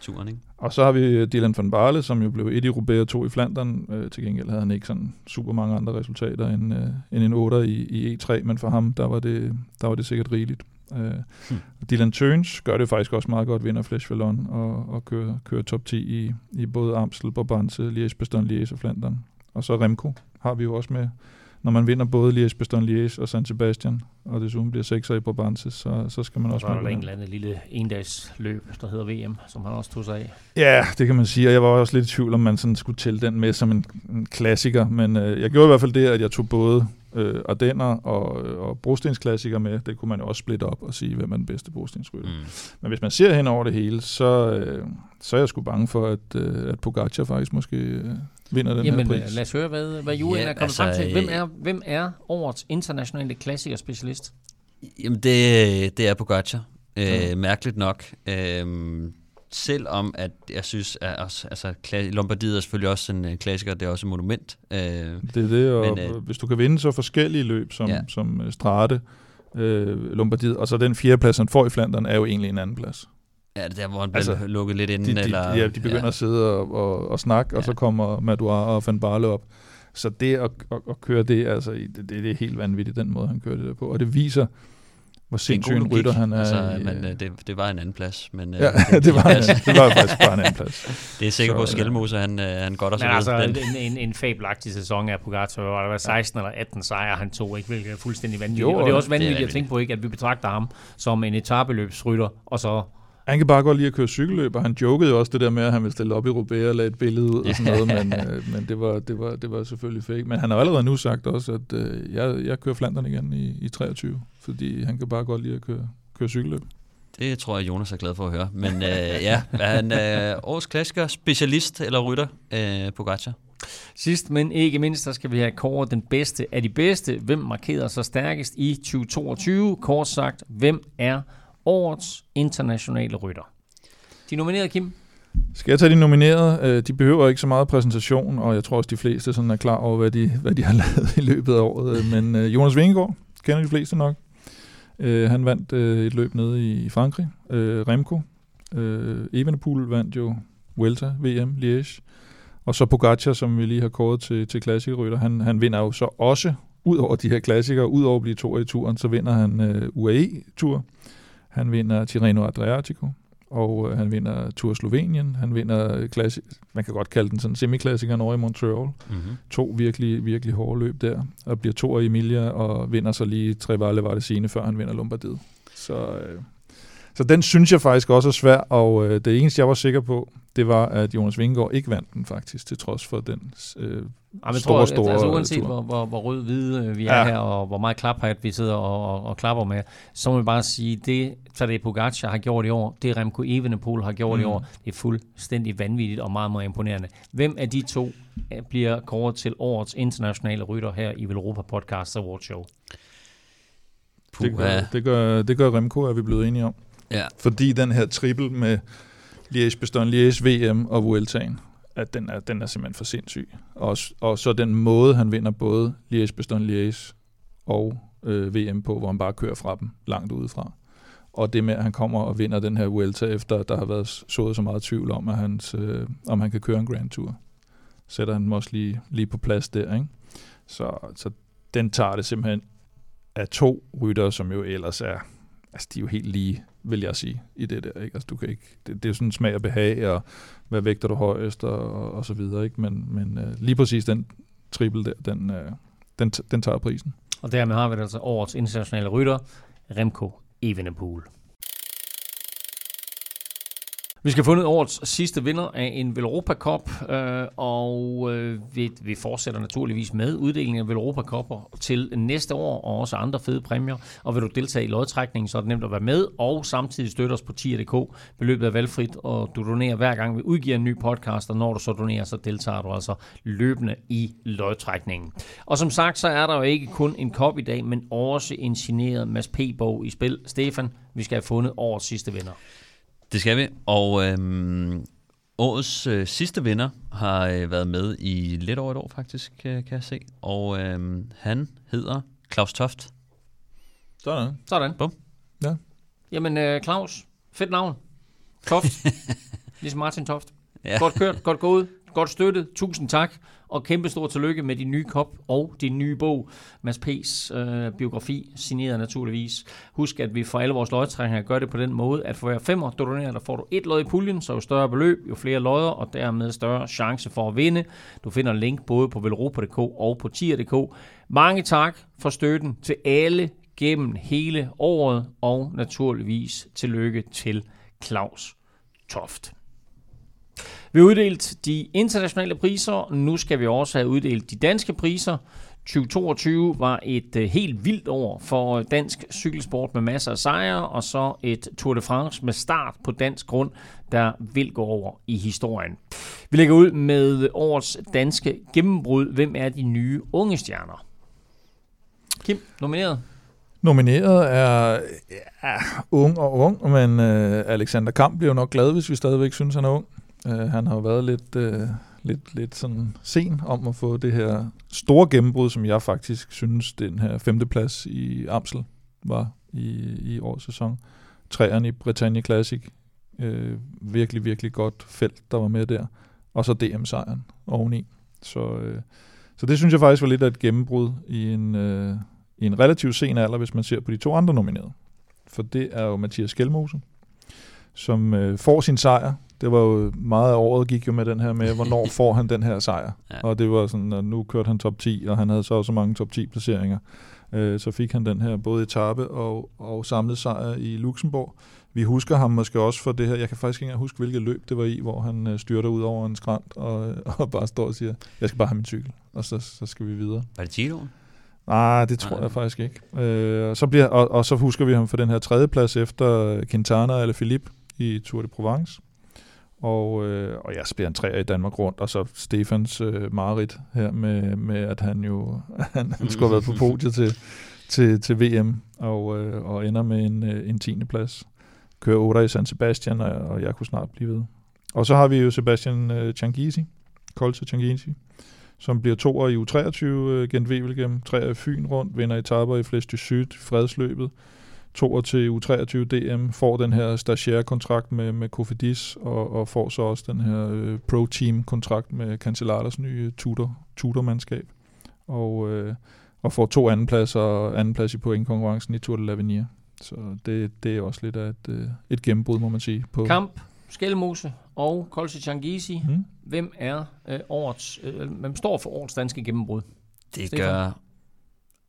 Turen, ikke? Og så har vi øh, Dylan van Barle, som jo blev et i Roubaix og to i Flandern. Øh, til gengæld havde han ikke sådan super mange andre resultater end, øh, end en 8 i, i E3, men for ham, der var det, der var det sikkert rigeligt. Øh, Hmm. Dylan Tøns gør det faktisk også meget godt, vinder Flesh Wallon og, og kører, kører top 10 i, i både Amstel, Brabantse, Liège, Bastogne, Liège og Flandern. Og så Remco har vi jo også med. Når man vinder både Liège, Bastogne, Liège og San Sebastian, og desuden bliver 6'er i Brabantse, så, så skal man Og også så er der en eller anden lille endags løb, der hedder VM, som han også tog sig af. Ja, det kan man sige, og jeg var også lidt i tvivl, om man sådan skulle tælle den med som en, en klassiker, men øh, jeg gjorde i hvert fald det, at jeg tog både øh, Ardenner og, og brostensklassikere med. Det kunne man jo også splitte op og sige, hvem er den bedste brostensrytter. Mm. Men hvis man ser hen over det hele, så, øh, så er jeg sgu bange for, at, øh, at Pogacar faktisk måske øh, vinder den Jamen her pris. lad os høre, hvad, hvad juryen Ja, er kommet altså, frem til. Hvem øh, er, hvem er årets internationale klassikerspecialist? Jamen, det, det er Pogacar. Øh, Mm. mærkeligt nok. Øh, selvom at jeg synes, at også, altså, Lombardiet er selvfølgelig også en øh, klassiker, det er også et monument. Øh, Det er det, og Men, øh, hvis du kan vinde så forskellige løb som, ja. Som Strade, øh, Lombardiet, og så den fjerdeplads, han får i Flandern, er jo egentlig en anden plads. Ja, det er der, hvor han bliver Altså, lukket lidt ind. De, de, eller, ja, de begynder ja. at sidde og, og, og snakke, ja. og Ja. så kommer Madouar og Van Barle op. Så det at, at, at køre det, altså, det, det, det er helt vanvittigt, den måde, han kører det der på. Og det viser, hvor sindssyg en rytter han er. Altså, i, men øh, det, det var en anden plads. Men, øh, ja, det var, en, det var faktisk bare en anden plads. det er sikker Så, på, at øh, Skelmose, han, øh, han godt også Men altså, Den- en, en, en fabelagtig sæson af Pogacar, hvor der var 16 eller 18 sejre, han tog, ikke, hvilket er fuldstændig vanvittigt. Jo, og det er også vanvittigt at tænke på, ikke, at vi betragter ham som en etabeløbsrytter, og så Han kan bare godt lide at køre cykelløb, og han jokede jo også det der med, at han ville stille op i Roubaix og lade et billede ud og sådan noget, men, øh, men det, var, det, var, det var selvfølgelig fake. Men han har allerede nu sagt også, at øh, jeg, jeg kører Flandern igen i, i 23, fordi han kan bare godt lide at køre, køre cykelløb. Det tror jeg, Jonas er glad for at høre. Men øh, ja, er han øh, årets klassiker, specialist eller rytter øh, Pogacar? Sidst, men ikke mindst, så skal vi have kåret den bedste af de bedste. Hvem markerer sig stærkest i 2022? Kort sagt, hvem er årets internationale rytter? De nominerede, Kim? Skal jeg tage de nominerede? Øh, de behøver ikke så meget præsentation, og jeg tror også, de fleste sådan er klar over, hvad de, hvad de har lavet i løbet af året. Øh, men øh, Jonas Vingegaard kender de fleste nok. Han vandt et løb nede i Frankrig. Remco. Evenepoel vandt jo Vuelta VM Liège. Og så Pogacar, som vi lige har kåret til, til klassikerrytter, han, han vinder jo så også, ud over de her klassikere, ud over at blive to i turen, så vinder han UAE-tur. Han vinder Tirreno Adriatico, og øh, han vinder Tour Slovenien, han vinder klassi- man kan godt kalde den sådan semiklassikeren over i Montreal. Mm-hmm. To virkelig, virkelig hårde løb der, og bliver to i Emilia, og vinder så lige tre Valle Vardesine, før han vinder Lombardiet. Så, øh, så den synes jeg faktisk også er svær, og øh, det eneste, jeg var sikker på, det var, at Jonas Vingegaard ikke vandt den faktisk, til trods for den øh, Ja, men store, tror, store altså, uanset hvor, hvor, hvor rød-hvide øh, vi er ja. her, og hvor meget klaphat vi sidder og, og, og klapper med, så må vi bare sige, det Tadej Pogacar har gjort i år, det Remco Evenepoel har gjort mm. i år, det er fuldstændig vanvittigt og meget, meget imponerende. Hvem af de to øh, bliver kåret til årets internationale rytter her i Velropa Podcast Award Show? Det gør, det, gør, det gør Remco, er vi blevet enige om. Ja. Fordi den her triple med Liège, Bastogne, Liège, VM og Vueltaen, at den er, den er simpelthen for sindssyg. Og, og så den måde, han vinder både Liège, Bastogne, Liège og øh, VM på, hvor han bare kører fra dem langt udefra. Og det med, at han kommer og vinder den her Vuelta, efter der har været sået så meget tvivl om, at hans, øh, om han kan køre en Grand Tour. Sætter han dem også lige, lige på plads der, ikke? Så, så den tager det simpelthen af to rytter, som jo ellers er, altså de er jo helt lige vil jeg sige, i det der. Ikke? Altså, du kan ikke, det, det er jo sådan smag og behag, og hvad vægter du højest, og, og så videre. Ikke? Men, men øh, lige præcis den triple der, den, øh, den, den tager prisen. Og dermed har vi altså årets internationale rytter, Remco Evenepoel. Vi skal have fundet årets sidste vinder af en Velropa Cup, øh, og øh, vi, vi fortsætter naturligvis med uddelingen af Velropa Cup'er til næste år, og også andre fede præmier. Og vil du deltage i lodtrækningen, så er det nemt at være med, og samtidig støtte os på tier.dk. Beløbet er valgfrit, og du donerer hver gang vi udgiver en ny podcast, og når du så donerer, så deltager du altså løbende i lodtrækningen. Og som sagt, så er der jo ikke kun en kop i dag, men også en signeret Mads P-bog i spil. Stefan, vi skal have fundet årets sidste vinder. Det skal vi, og øhm, årets øh, sidste vinder har øh, været med i lidt over et år faktisk, kan, kan jeg se. Og øhm, han hedder Claus Toft. Sådan. Sådan. Bum. Ja. Jamen øh, Claus, fedt navn. Toft. ligesom Martin Toft. Ja. Godt kørt, godt gået, godt støttet. Tusind tak og kæmpe stor tillykke med din nye kop og din nye bog, Mads P's øh, biografi, signeret naturligvis. Husk, at vi for alle vores lodtrækninger gør det på den måde, at for hver femmer, du donerer, der får du et lod i puljen, så jo større beløb, jo flere lodder, og dermed større chance for at vinde. Du finder en link både på velropa.dk og på tier.dk. Mange tak for støtten til alle gennem hele året, og naturligvis tillykke til Claus Toft. Vi har uddelt de internationale priser, nu skal vi også have uddelt de danske priser. 2022 var et øh, helt vildt år for øh, dansk cykelsport med masser af sejre, og så et Tour de France med start på dansk grund, der vil gå over i historien. Vi lægger ud med årets danske gennembrud. Hvem er de nye unge stjerner? Kim, nomineret? Nomineret er ja, ung og ung, men uh, Alexander Kamp bliver nok glad, hvis vi stadigvæk synes, han er ung. Øh, han har jo været lidt, øh, lidt, lidt sådan sen om at få det her store gennembrud, som jeg faktisk synes, den her femteplads i Amsel var i, i årets sæson. Træerne i Britannia Classic. Øh, virkelig, virkelig godt felt, der var med der. Og så DM-sejren oveni. Så, øh, så det synes jeg faktisk var lidt af et gennembrud i en, øh, i en relativt sen alder, hvis man ser på de to andre nominerede. For det er jo Mathias Skelmose, som uh, får sin sejr det var jo meget af året gik jo med den her med, hvornår får han den her sejr. Ja. Og det var sådan, at nu kørte han top 10, og han havde så også mange top 10 placeringer. Øh, så fik han den her både etape og, og samlet sejr i Luxembourg. Vi husker ham måske også for det her, jeg kan faktisk ikke engang huske, hvilket løb det var i, hvor han øh, styrter ud over en skrant og, og bare står og siger, jeg skal bare have min cykel, og så, så skal vi videre. Var det Giroen? Nej, det tror Nej. jeg faktisk ikke. Øh, og, så bliver, og, og så husker vi ham for den her tredje plads efter Quintana eller Philippe i Tour de Provence og, øh, og jeg spiller en træer i Danmark rundt, og så Stefans øh, Marit her med, med, at han jo han, han skulle have været på podiet til, til, til VM, og, øh, og ender med en, øh, en tiende plads. Kører 8 i San Sebastian, og, og jeg kunne snart blive ved. Og så har vi jo Sebastian øh, Changizi, Kolse Changizi, som bliver toer i U23 øh, Gent Wevelgem, tre i Fyn rundt, vinder etaper i Flæst Syd, fredsløbet, toer til U23 DM, får den her stagiaire-kontrakt med, med Kofidis, og, og får så også den her øh, Pro-Team-kontrakt med Cancellators nye tutor, tutormandskab. Og, øh, og får to andenpladser og andenplads i pointkonkurrencen i Tour de l'Avenir. Så det, det er også lidt af et, øh, et gennembrud, må man sige. På, Kamp, Skelmose og Kolse Changisi. Mm. Hvem er øh, årets, øh, hvem står for årets danske gennembrud? Det Stefan? gør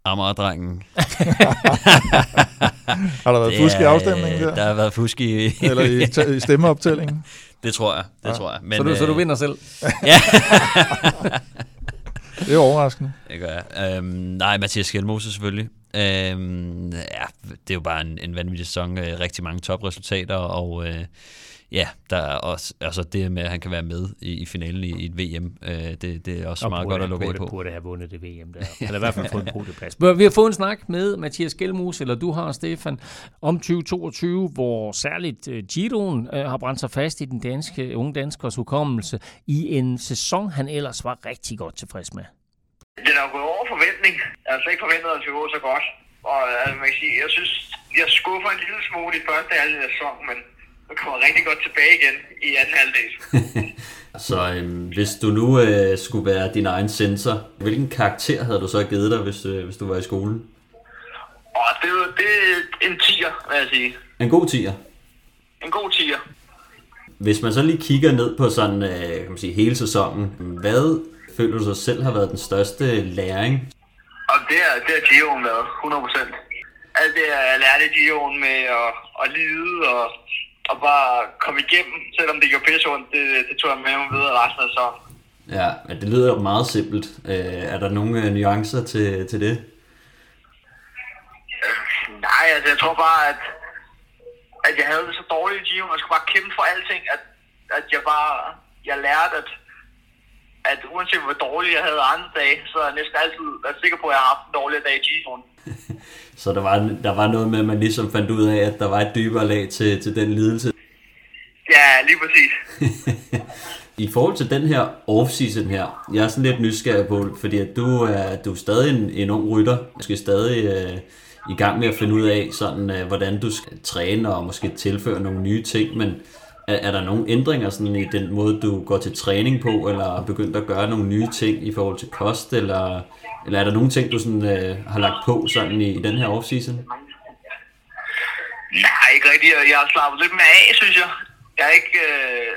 Amager-drengen. Har der været fusk i er, afstemningen øh, der? Der har været fusk i... Eller i, ta- i stemmeoptællingen? det tror jeg, det Ja. tror jeg. Men, så, du, så du øh, vinder selv. Ja, Det er overraskende. det gør jeg. Øhm, nej, Mathias Skelmose selvfølgelig. Øhm, ja, det er jo bare en, en vanvittig sæson. Øh, rigtig mange topresultater, og øh, ja, der er også altså det med, at han kan være med i, i finalen i, i et VM. Øh, det, det er også meget godt at lukke af burde, på. burde have vundet det VM der. Eller i hvert fald fået en god plads. Men Vi har fået en snak med Mathias Gjelmus, eller du har, Stefan, om 2022, hvor særligt uh, Giroen uh, har brændt sig fast i den danske, unge danskers hukommelse i en sæson, han ellers var rigtig godt tilfreds med. Den er jo gået over forventning. Jeg havde slet ikke forventet, at det skulle gå så godt. Og altså, man kan sige, jeg synes, jeg skuffer en lille smule i første halvdel af sæsonen, men jeg kommer rigtig godt tilbage igen i anden halvdel. Så øhm, hvis du nu øh, skulle være din egen sensor, hvilken karakter havde du så givet dig, hvis, øh, hvis du var i skolen? Og det, er det er en tier, vil jeg sige. En god tier. En god tier. Hvis man så lige kigger ned på sådan, øh, kan man sige, hele sæsonen, hvad føler du så selv har været den største læring? Og det er, det er Giroen været, 100 procent. Alt det, lærte i Giroen med at, at lide og, og bare komme igennem, selvom det gjorde pisse ondt, det, det tog jeg med mig videre resten af sæsonen. Ja, men det lyder jo meget simpelt. Øh, er der nogle øh, nuancer til, til det? Øh, nej, altså jeg tror bare, at, at jeg havde det så dårligt i og jeg skulle bare kæmpe for alting, at, at jeg bare, jeg lærte, at, at uanset hvor dårlig jeg havde andre dage, så har jeg næsten altid været sikker på, at jeg har haft en dårligere dag i Giroen. Så der var, der var noget med, at man ligesom fandt ud af, at der var et dybere lag til, til den lidelse. Ja, lige præcis. I forhold til den her off-season her, jeg er sådan lidt nysgerrig på, fordi at du er, du er stadig en, en ung rytter, måske stadig øh, i gang med at finde ud af, sådan, øh, hvordan du skal træne og måske tilføre nogle nye ting, men er, er der nogle ændringer sådan, i den måde, du går til træning på, eller er begyndt at gøre nogle nye ting i forhold til kost, eller, eller er der nogle ting, du sådan, øh, har lagt på sådan i, i den her offseason? Nej, ikke rigtigt. Jeg har slappet lidt mere af, synes jeg. Jeg har ikke øh,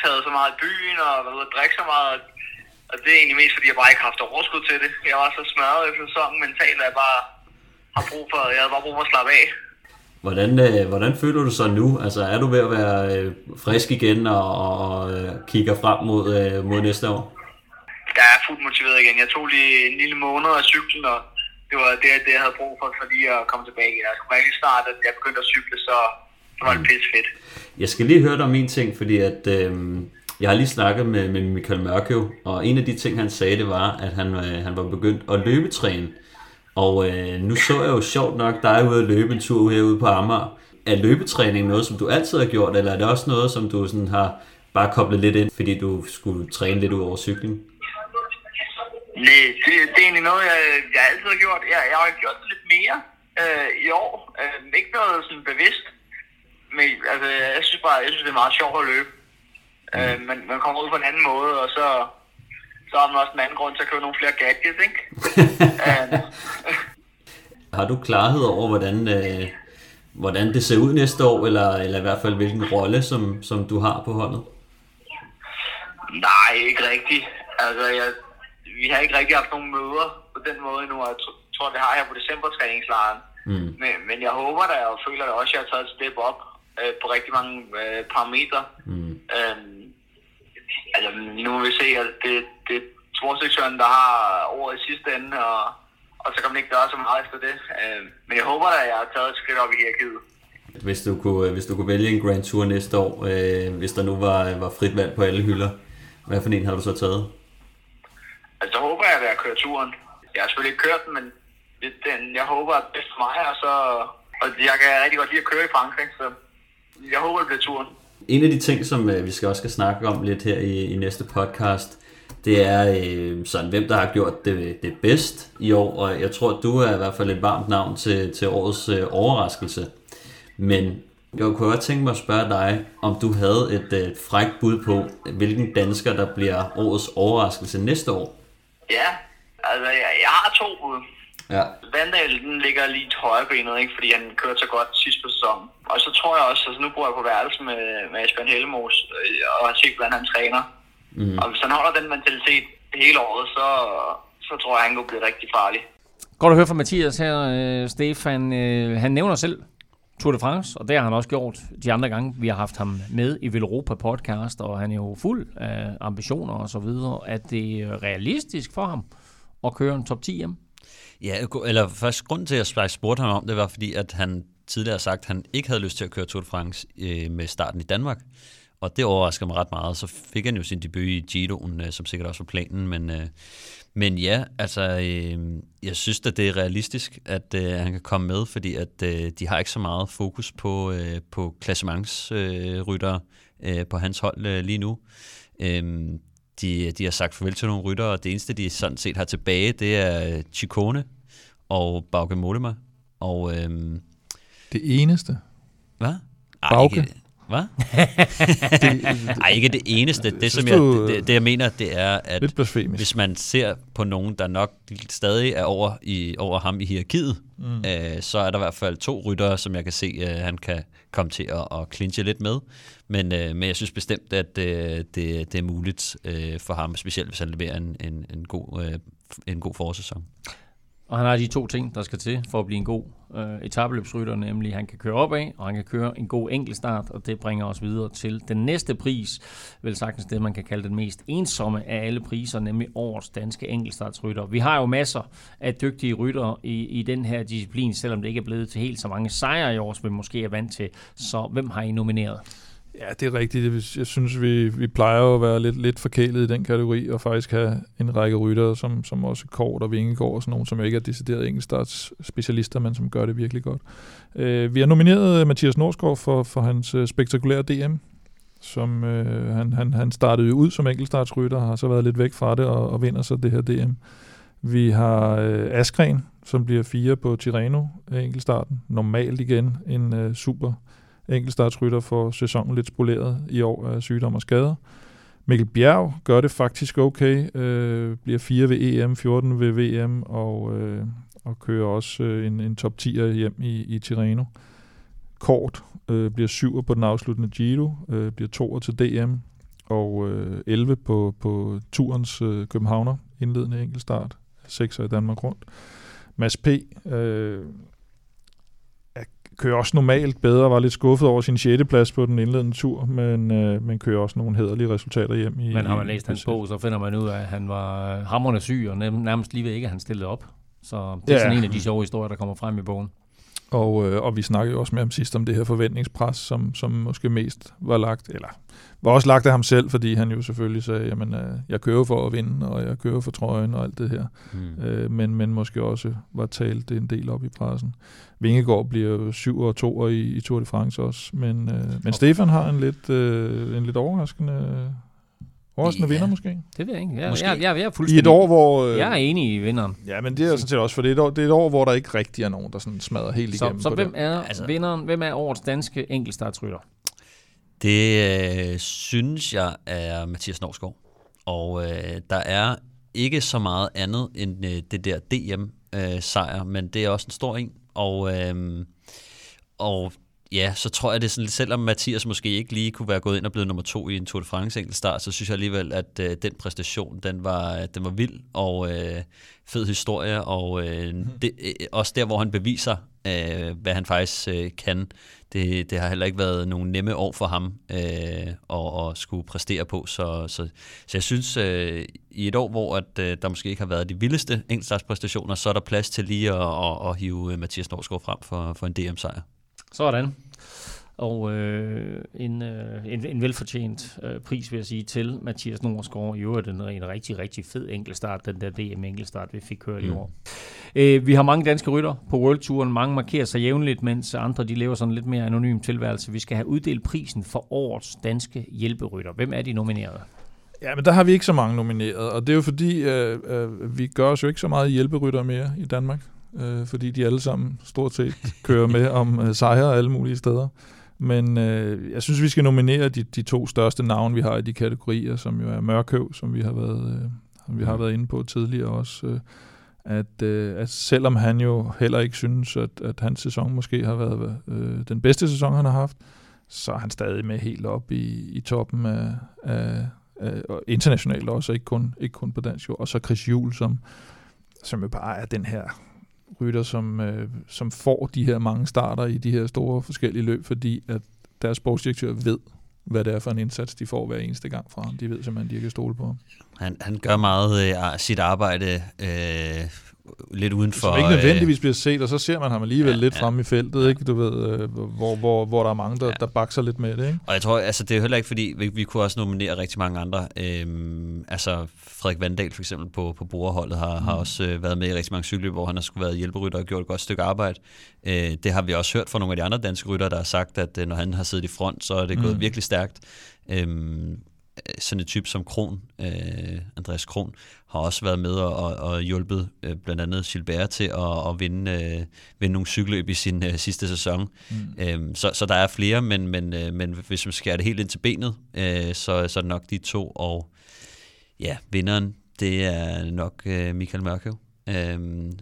taget så meget i byen og været ude drikke så meget. Og det er egentlig mest, fordi jeg bare ikke har haft overskud til det. Jeg var så smadret efter sæsonen mentalt, at jeg bare har brug for, jeg havde bare brug for at slappe af. Hvordan, øh, hvordan føler du så nu? Altså er du ved at være øh, frisk igen og, og øh, kigger frem mod, øh, mod næste år? Jeg er fuldt motiveret igen. Jeg tog lige en lille måned af cyklen, og det var det, det jeg havde brug for, for lige at komme tilbage. Jeg skulle rigtig snart, at jeg begyndte at cykle, så, så var det pisse fedt. Jeg skal lige høre dig om en ting, fordi at, øh, jeg har lige snakket med, med Michael Mørkøv, og en af de ting, han sagde, det var, at han, øh, han var begyndt at løbetræne. Og øh, nu så jeg jo sjovt nok dig ude at løbe en tur herude på Amager. Er løbetræning noget, som du altid har gjort, eller er det også noget, som du sådan har bare koblet lidt ind, fordi du skulle træne lidt ud over cyklen? Nej, det, det er egentlig noget, jeg, jeg altid har gjort. Jeg, jeg har gjort det lidt mere øh, i år. Øh, ikke noget sådan bevidst. Men altså, jeg synes bare, jeg synes, det er meget sjovt at løbe. Mm. Øh, man, man kommer ud på en anden måde, og så, så har man også en anden grund til at købe nogle flere gadgets, ikke? øh, Har du klarhed over, hvordan, øh, hvordan det ser ud næste år, eller, eller i hvert fald hvilken rolle, som, som du har på holdet? nej, ikke rigtigt. Altså, jeg, vi har ikke rigtig haft nogen møder på den måde endnu, og jeg tr- tror, det har jeg på december-træningslejren. Mm. Men, men jeg håber da, og føler da også, at jeg har taget et step op øh, på rigtig mange øh, parametre. Mm. Øhm, altså, nu må vi se, at det, det er sportsdirektøren, der har ordet i sidste ende, og, og så kan man ikke gøre så meget efter det. Øhm, men jeg håber da, at jeg har taget et skridt op i hierarkiet. Hvis du kunne, hvis du kunne vælge en Grand Tour næste år, øh, hvis der nu var, var frit valg på alle hylder, hvad for en har du så taget? Altså, så håber jeg, at jeg kører turen. Jeg har selvfølgelig ikke kørt den, men den, jeg håber, at det er bedst for mig, og så... Og jeg kan rigtig godt lide at køre i Frankrig, så jeg håber, det bliver turen. en af de ting, som øh, vi skal også skal snakke om lidt her i, i næste podcast, det er øh, sådan, hvem der har gjort det, det bedst i år, og jeg tror, du er i hvert fald et varmt navn til, til årets øh, overraskelse. Men jeg kunne godt tænke mig at spørge dig, om du havde et øh, frækt bud på, hvilken dansker, der bliver årets overraskelse næste år. Ja, altså jeg, jeg har to bud. Ja. Vandal, den ligger lige til højre benet, ikke? fordi han kørte så godt sidste på sæsonen. Og så tror jeg også, altså nu bor jeg på værelse med, med Asbjørn Helmos, øh, og har set, hvordan han træner. Mm. Og hvis han holder den mentalitet hele året, så, så tror jeg, han kunne blive rigtig farlig. Godt at høre fra Mathias her, øh, Stefan. Øh, han nævner selv Tour de France, og det har han også gjort de andre gange, vi har haft ham med i Velropa podcast, og han er jo fuld af ambitioner og så videre. Er det realistisk for ham at køre en top 10 hjem? Ja, eller først grund til, at jeg spurgte ham om det, var fordi, at han tidligere har sagt, at han ikke havde lyst til at køre Tour de France øh, med starten i Danmark. Og det overrasker mig ret meget. Så fik han jo sin debut i Giroen, øh, som sikkert også var planen. Men, øh, men ja, altså, øh, jeg synes at det er realistisk, at øh, han kan komme med, fordi at øh, de har ikke så meget fokus på, øh, på klassementsryttere øh, øh, på hans hold øh, lige nu. Øh, de, de har sagt farvel til nogle ryttere, og det eneste, de sådan set har tilbage, det er Chicone og Bauke Mollema. Og, øhm, det eneste? Hvad? Bauke? Ej, hvad? Nej, ikke det eneste. Det, som jeg, det, det, jeg mener, det er, at hvis man ser på nogen, der nok stadig er over, i, over ham i hierarkiet, mm. øh, så er der i hvert fald to ryttere, som jeg kan se, at han kan komme til at, at clinche lidt med. Men, øh, men jeg synes bestemt, at øh, det, det er muligt øh, for ham, specielt hvis han leverer en, en, en god, øh, en god forsæson. Og han har de to ting, der skal til for at blive en god øh, etabeløbsrytter, nemlig han kan køre opad, og han kan køre en god enkeltstart, og det bringer os videre til den næste pris, vel sagtens det, man kan kalde den mest ensomme af alle priser, nemlig årets danske enkeltstartsrytter. Vi har jo masser af dygtige ryttere i, i den her disciplin, selvom det ikke er blevet til helt så mange sejre i år, som vi måske er vant til. Så hvem har I nomineret? Ja, det er rigtigt. Jeg synes, vi, vi plejer at være lidt, lidt forkælet i den kategori, og faktisk have en række ryttere, som, som også Kort og Vingegaard og sådan nogle, som ikke er decideret enkeltstarts specialister, men som gør det virkelig godt. Uh, vi har nomineret Mathias Norsgaard for, for hans øh, spektakulære DM, som uh, han, han, han startede ud som enkeltstartsrytter, har så været lidt væk fra det og, og vinder så det her DM. Vi har uh, Askren, som bliver fire på Tirreno enkeltstarten. Normalt igen en uh, super enkeltstartsrytter får sæsonen lidt spoleret i år af sygdom og skader. Mikkel Bjerg gør det faktisk okay, øh, bliver 4 ved EM, 14 ved VM og, øh, og kører også øh, en, en top 10'er hjem i, i Tirreno. Kort øh, bliver 7 på den afsluttende Giro, øh, bliver 2 til DM og øh, 11 på, på turens øh, Københavner indledende enkeltstart, 6 i Danmark rundt. Mads P. Øh, kører også normalt bedre, var lidt skuffet over sin 6. plads på den indledende tur, men, øh, men kører også nogle hederlige resultater hjem. I, men har man læst hans bog, så finder man ud af, at han var hammerende syg, og nærmest lige ved ikke, at han stillede op. Så det er ja. sådan en af de sjove historier, der kommer frem i bogen. Og, øh, og vi snakkede jo også med ham sidst om det her forventningspres, som, som måske mest var lagt, eller var også lagt af ham selv, fordi han jo selvfølgelig sagde, jamen, øh, jeg kører for at vinde, og jeg kører for trøjen og alt det her. Mm. Øh, men, men måske også var talt en del op i pressen. Vingegaard bliver jo 7 og 2 i, i Tour de France også, men, øh, men okay. Stefan har en lidt, øh, en lidt overraskende Overraskende ja, vinder måske? Det ved jeg ikke. Jeg, måske. jeg, jeg, jeg er fuldstændig... I et år, hvor... Øh, jeg er enig i vinderen. Ja, men det er sådan set også, for det er, et år, det er et år, hvor der ikke rigtig er nogen, der sådan smadrer helt så, igennem. Så hvem er altså, vinderen? Hvem er årets danske enkeltstartsrytter? Det øh, synes jeg er Mathias Norsgaard. Og øh, der er ikke så meget andet end øh, det der DM-sejr, øh, men det er også en stor en. Og, øh, og ja, så tror jeg, det er sådan, selvom Mathias måske ikke lige kunne være gået ind og blevet nummer to i en Tour de France enkeltstart, så synes jeg alligevel, at øh, den præstation, den var, den var vild og øh, fed historie, og øh, mm. det, øh, også der, hvor han beviser, øh, hvad han faktisk øh, kan. Det, det har heller ikke været nogen nemme år for ham øh, at, at skulle præstere på, så, så, så jeg synes, øh, i et år, hvor at, øh, der måske ikke har været de vildeste enkeltstartspræstationer, så er der plads til lige at, at, at hive Mathias Norsgaard frem for, for en DM-sejr. Sådan. Og øh, en, øh, en, en velfortjent øh, pris, vil jeg sige, til Mathias Norsgaard. I øvrigt en, en rigtig, rigtig fed enkeltstart, den der DM-enkeltstart, vi fik kørt mm. i år. Øh, vi har mange danske rytter på World Touren. Mange markerer sig jævnligt, mens andre de lever sådan lidt mere anonym tilværelse. Vi skal have uddelt prisen for årets danske hjælperytter. Hvem er de nominerede? Ja, men der har vi ikke så mange nomineret, og det er jo fordi, øh, øh, vi gør os jo ikke så meget hjælperytter mere i Danmark, øh, fordi de alle sammen stort set kører med om øh, sejre alle mulige steder. Men øh, jeg synes, vi skal nominere de, de to største navne, vi har i de kategorier, som jo er Mørkøv, som vi har været, øh, som vi har været inde på tidligere også. Øh, at, øh, at selvom han jo heller ikke synes, at, at hans sæson måske har været øh, den bedste sæson, han har haft, så er han stadig med helt op i, i toppen af, af, af og internationalt også, ikke kun, ikke kun på dansk jord. Og så Chris Juhl, som, som jo bare er den her rytter, som, øh, som får de her mange starter i de her store forskellige løb, fordi at deres sportsdirektør ved, hvad det er for en indsats, de får hver eneste gang fra ham. De ved simpelthen, at de kan stole på ham. Han, han gør meget øh, sit arbejde øh, lidt uden for... Som ikke nødvendigvis bliver set, og så ser man ham alligevel ja, lidt ja. fremme i feltet, ikke? Du ved, øh, hvor, hvor, hvor der er mange, der, ja. der bakser lidt med det, ikke? Og jeg tror, altså det er heller ikke, fordi vi, vi kunne også nominere rigtig mange andre. Øhm, altså Frederik Vandal for eksempel på, på borerholdet har, mm. har også øh, været med i rigtig mange cykler, hvor han har skulle været hjælperytter og gjort et godt stykke arbejde. Øh, det har vi også hørt fra nogle af de andre danske rytter, der har sagt, at øh, når han har siddet i front, så er det gået mm. virkelig stærkt. Øhm, sådan et type som Kron, øh, Andreas Kron, har også været med og, og, og hjulpet øh, blandt andet Gilbert til at, at vinde, øh, vinde nogle cykelløb i sin øh, sidste sæson. Mm. Øhm, så, så der er flere, men, men, øh, men hvis man skærer det helt ind til benet, øh, så, så er det nok de to, og ja, vinderen, det er nok øh, Michael Mørkøv. Øhm,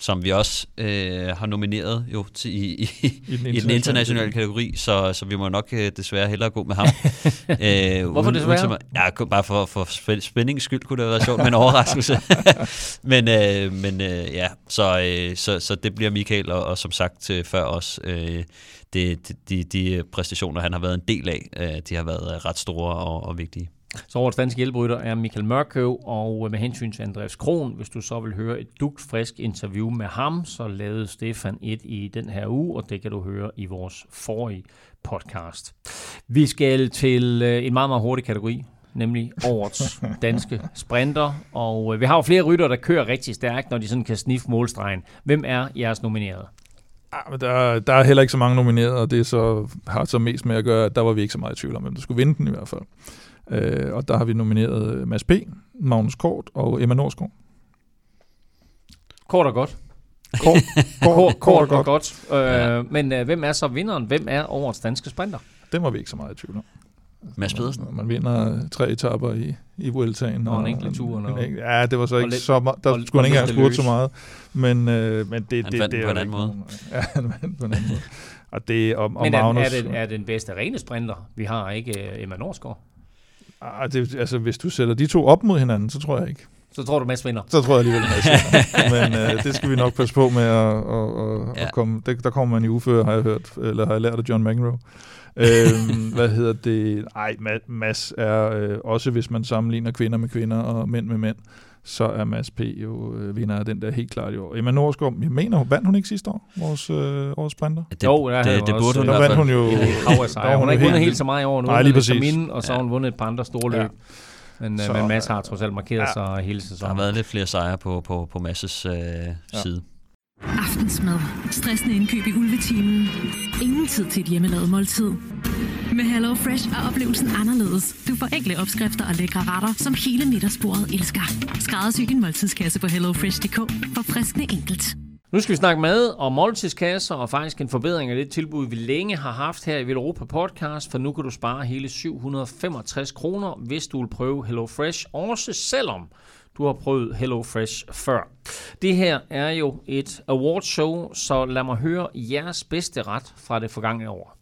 som vi også øh, har nomineret jo til, i, i, I, den i den internationale kategori, så, så vi må nok øh, desværre hellere gå med ham. øh, Hvorfor desværre? Uden, ja, bare for, for spændingens skyld kunne det have været sjovt, men overraskelse. men øh, men øh, ja, så, øh, så, så det bliver Michael, og, og som sagt øh, før også, øh, det, de, de præstationer, han har været en del af, øh, de har været ret store og, og vigtige. Så årets danske hjælperytter er Michael Mørkøv, og med hensyn til Andreas Kron, hvis du så vil høre et frisk interview med ham, så lavede Stefan et i den her uge, og det kan du høre i vores forrige podcast. Vi skal til øh, en meget, meget hurtig kategori, nemlig årets danske sprinter. Og øh, vi har jo flere rytter, der kører rigtig stærkt, når de sådan kan sniffe målstregen. Hvem er jeres nominerede? Ja, men der, der er heller ikke så mange nomineret, og det så, har så mest med at gøre, at der var vi ikke så meget i tvivl om, hvem der skulle vinde den i hvert fald. Øh, og der har vi nomineret Mads P., Magnus Kort og Emma Norsgaard. Kort og godt. Kort, kort, kort, kort og godt. godt. Øh, ja. Men øh, hvem er så vinderen? Hvem er årets danske sprinter? Det var vi ikke så meget i tvivl om. Mads Pedersen. Man, man vinder tre etapper i, i Vueltaen. Og, og en enkelt tur. Og, en, ja, det var så ikke lidt, så meget. Der og, skulle han ikke engang spurgt så meget. Men, øh, men det, han det, vandt det, på en anden måde. Ja, han vandt på en anden måde. Og det, og, og men er, Magnus, er, det, er den bedste rene sprinter, vi har, ikke øh, Emma Norsgaard? Ah, det, altså, hvis du sætter de to op mod hinanden, så tror jeg ikke. Så tror du, Mads vinder? Så tror jeg alligevel, Mads vinder. Men øh, det skal vi nok passe på med at, at, at, ja. at komme. Det, der kommer man i uføre, har jeg hørt, eller har jeg lært af John McEnroe. øhm, hvad hedder det? Ej, Mads er øh, også, hvis man sammenligner kvinder med kvinder og mænd med mænd, så er Mads P. jo øh, vinder af den der helt klart i år. Emma Norsgaard, jeg mener, vandt hun ikke sidste år, vores, øh, årets sprinter? Det, jo, det, det, det burde hun Der vandt hun jo... Der hun har ikke vundet helt så meget i år. Nu Nej, lige præcis. Mine, og så har hun vundet et par andre store løb. Ja. Men, øh, så, men Mads har trods alt markeret ja. sig hele sæsonen. Der har været lidt flere sejre på, på, på Masses øh, ja. side. Aftensmad. Stressende indkøb i ulvetimen. Ingen tid til et hjemmelavet måltid. Med Hello Fresh er oplevelsen anderledes. Du får enkle opskrifter og lækre retter, som hele middagsbordet elsker. Skræddersy din måltidskasse på hellofresh.dk. For friskende enkelt. Nu skal vi snakke mad og måltidskasser, og faktisk en forbedring af det tilbud, vi længe har haft her i Europa Podcast, for nu kan du spare hele 765 kroner, hvis du vil prøve Hello Fresh, også selvom du har prøvet Hello Fresh før. Det her er jo et awardshow, så lad mig høre jeres bedste ret fra det forgangne år.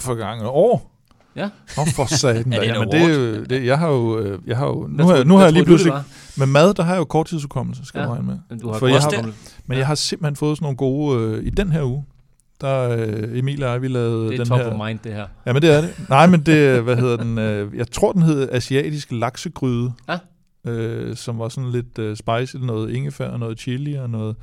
Forgangne år? Ja. Nå, for satan. er det Jamen, det, er jo, det, jeg har jo, øh, jeg har jo nu, har, nu har jeg lige pludselig, med mad, der har jeg jo korttidsudkommelse, skal ja. jeg regne med. Men, du har For jeg har, men ja. jeg har simpelthen fået sådan nogle gode, øh, i den her uge, der øh, Emil og jeg, vi lavede den her... Det er top of mind, det her. Ja, men det er det. Nej, men det, hvad hedder den, øh, jeg tror, den hedder asiatisk laksegryde. Ja øh, som var sådan lidt øh, spicy, noget ingefær og noget chili og noget,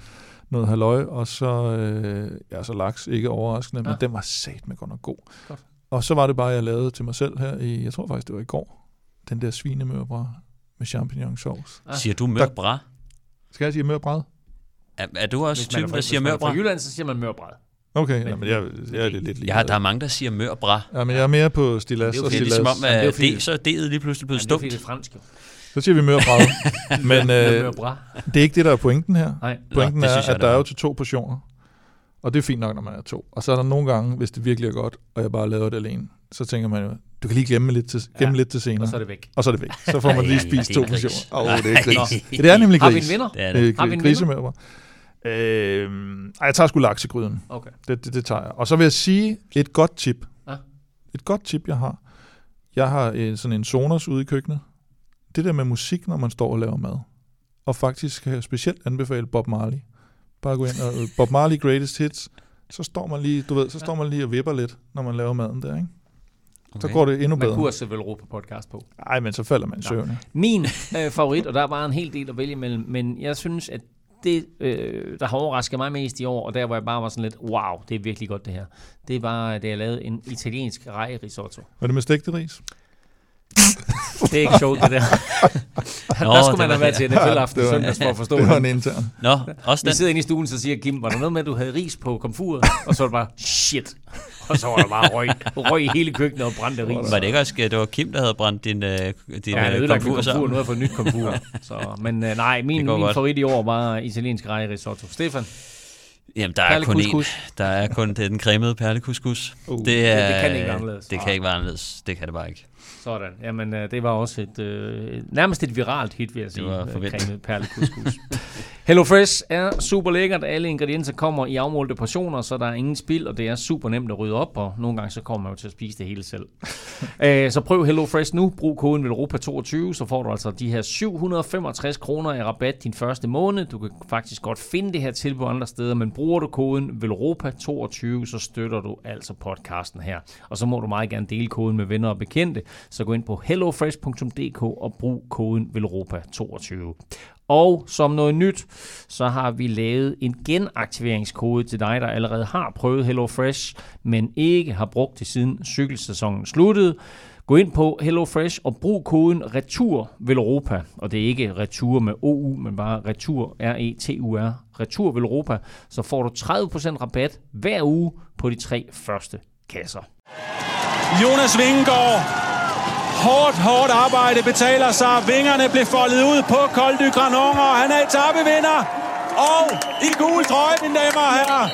noget halløj, og så, øh, ja, så laks, ikke overraskende, ja. men den var sat med godt nok god. Godt. Og så var det bare, jeg lavede til mig selv her i, jeg tror faktisk, det var i går, den der svinemørbræd med champignon sauce. Ja. Siger du mørbræd? Skal jeg sige mørbræd? Er, er du også typen, der siger er mørbræd? fra Jylland, så siger man mørbræd. Okay, men, jamen, jeg, jeg er lidt, lidt Ja, der er mange, der siger mørbræd. Ja, men jeg er mere på stilas Det er jo og Det er ligesom stilas. om, det er at fordi- det, så er D'et lige pludselig blevet Men det er fordi, stumt. det er fransk jo. Så siger vi mørbrad. men øh, det er ikke det, der er pointen her. Nej. Pointen det er, jeg, at der er jo til to portioner. Og det er fint nok, når man er to. Og så er der nogle gange, hvis det virkelig er godt, og jeg bare laver det alene, så tænker man jo, du kan lige glemme lidt til, gemme Ja. lidt til senere. Og så er det væk. og så er det væk. Så får man lige spist to gris. portioner. Åh, oh, det er gris. Nå. Det er nemlig Har vi gris. en vinder? Det er det. Øh, Har vi en grisemørbrad. Øh, ej, jeg tager sgu laksegryden. Okay. Det, det, det tager jeg. Og så vil jeg sige et godt tip. Ja. Et godt tip, jeg har. Jeg har øh, sådan en Sonos ude i køkkenet. Det der med musik, når man står og laver mad. Og faktisk kan jeg specielt anbefale Bob Marley. Bare gå ind og øh, Bob Marley Greatest Hits. Så står man lige, du ved, så står man lige og vipper lidt, når man laver maden der, ikke? Så Okay. går det endnu Man bedre. kunne også sætte Europa podcast på. Nej, men så falder man i søvn. Min øh, favorit, og der er bare en hel del at vælge imellem, men jeg synes, at det, øh, der har overrasket mig mest i år, og der hvor jeg bare var sådan lidt, wow, det er virkelig godt det her, det var, da jeg lavede en italiensk rej risotto. Var det med stegte ris? Det er ikke sjovt, det der. Nå, der skulle man have været til NFL aften det var- søndags for at forstå Det var det. en intern. Nå, også Vi den. sidder inde i stuen, så siger Kim, var der noget med, at du havde ris på komfuret? Og så var det bare, shit. Og så var der bare røg, røg i hele køkkenet og brændte ris. Var det ikke også, det var Kim, der havde brændt din, uh, din Ja, ødelagt komfur komfur, nu har jeg fået nyt komfur. Så, men uh, nej, min, min favorit i år var italiensk rej risotto. Stefan, Jamen, der er kun én. Der er kun det er den cremede perlecouscous. Uh, det, det- er, det kan ikke være anderledes. Det kan ikke være anderledes. Det kan det bare ikke. Sådan. Jamen, uh, det var også et, uh, nærmest et viralt hit, vil jeg sige. var øh, forventet. Hello Fresh er super lækkert. Alle ingredienser kommer i afmålte portioner, så der er ingen spild, og det er super nemt at rydde op, og nogle gange så kommer man jo til at spise det hele selv. Øh, så prøv Hello Fresh nu. Brug koden VELOROPA22, så får du altså de her 765 kroner i rabat din første måned. Du kan faktisk godt finde det her tilbud andre steder, men bruger du koden VELOROPA22, så støtter du altså podcasten her. Og så må du meget gerne dele koden med venner og bekendte, så gå ind på hellofresh.dk og brug koden VELROPA22. Og som noget nyt, så har vi lavet en genaktiveringskode til dig, der allerede har prøvet HelloFresh, men ikke har brugt det siden cykelsæsonen sluttede. Gå ind på HelloFresh og brug koden RETUR Veloropa, og det er ikke RETUR med OU, men bare RETUR, R-E-T-U-R, RETUR Veloropa, så får du 30% rabat hver uge på de tre første kasser. Jonas Vingegaard. Hårdt, hårdt arbejde betaler sig. Vingerne blev foldet ud på Col du Granon, og han er etapevinder. Og i gul trøje, mine damer og herrer.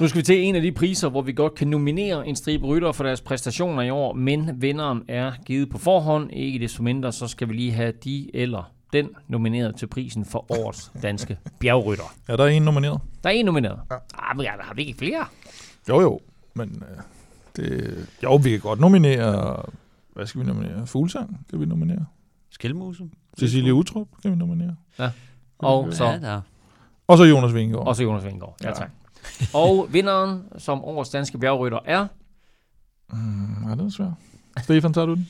Nu skal vi til en af de priser, hvor vi godt kan nominere en stribe rytter for deres præstationer i år, men vinderen er givet på forhånd. Ikke desto mindre, så skal vi lige have de eller den nomineret til prisen for årets danske bjergrytter. Ja, der er en nomineret. Der er en nomineret. Ja. Ah, men ja, der har vi ikke flere. Jo, jo. Men øh, det, jo, vi kan godt nominere... Hvad skal vi nominere? Fuglsang kan vi nominere. Skilmose? Cecilie Utrup kan vi nominere. Og så Ja, der. Og så Jonas Vingegaard. også Jonas Vingegaard. Ja, Ja. tak. Og vinderen som årets danske bjergrytter er... Mm, ja, det er svært. Stefan, tager du den?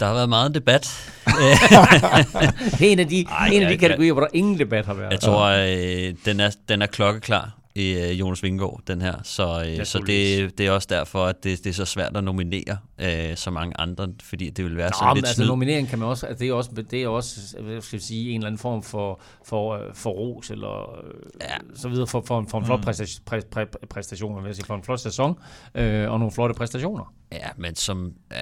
der har været meget debat. En af de, Ej, en af de kan- kategorier, hvor der ingen debat har været. Jeg tror, øh, den, er, den er klokkeklar øh, Jonas Vingegaard, den her. Så, øh, så det, det er også derfor, at det, det er så svært at nominere øh, så mange andre, fordi det vil være Nå, sådan men lidt altså snyd. nominering kan man også, altså det er også, det er også, hvad skal jeg sige, en eller anden form for, for, øh, for ros, eller øh, Ja. så videre, for, for, for en flot præstation, præ, præ, præstation, vil jeg sige, for en flot sæson, øh, og nogle flotte præstationer. Ja, men som... Øh,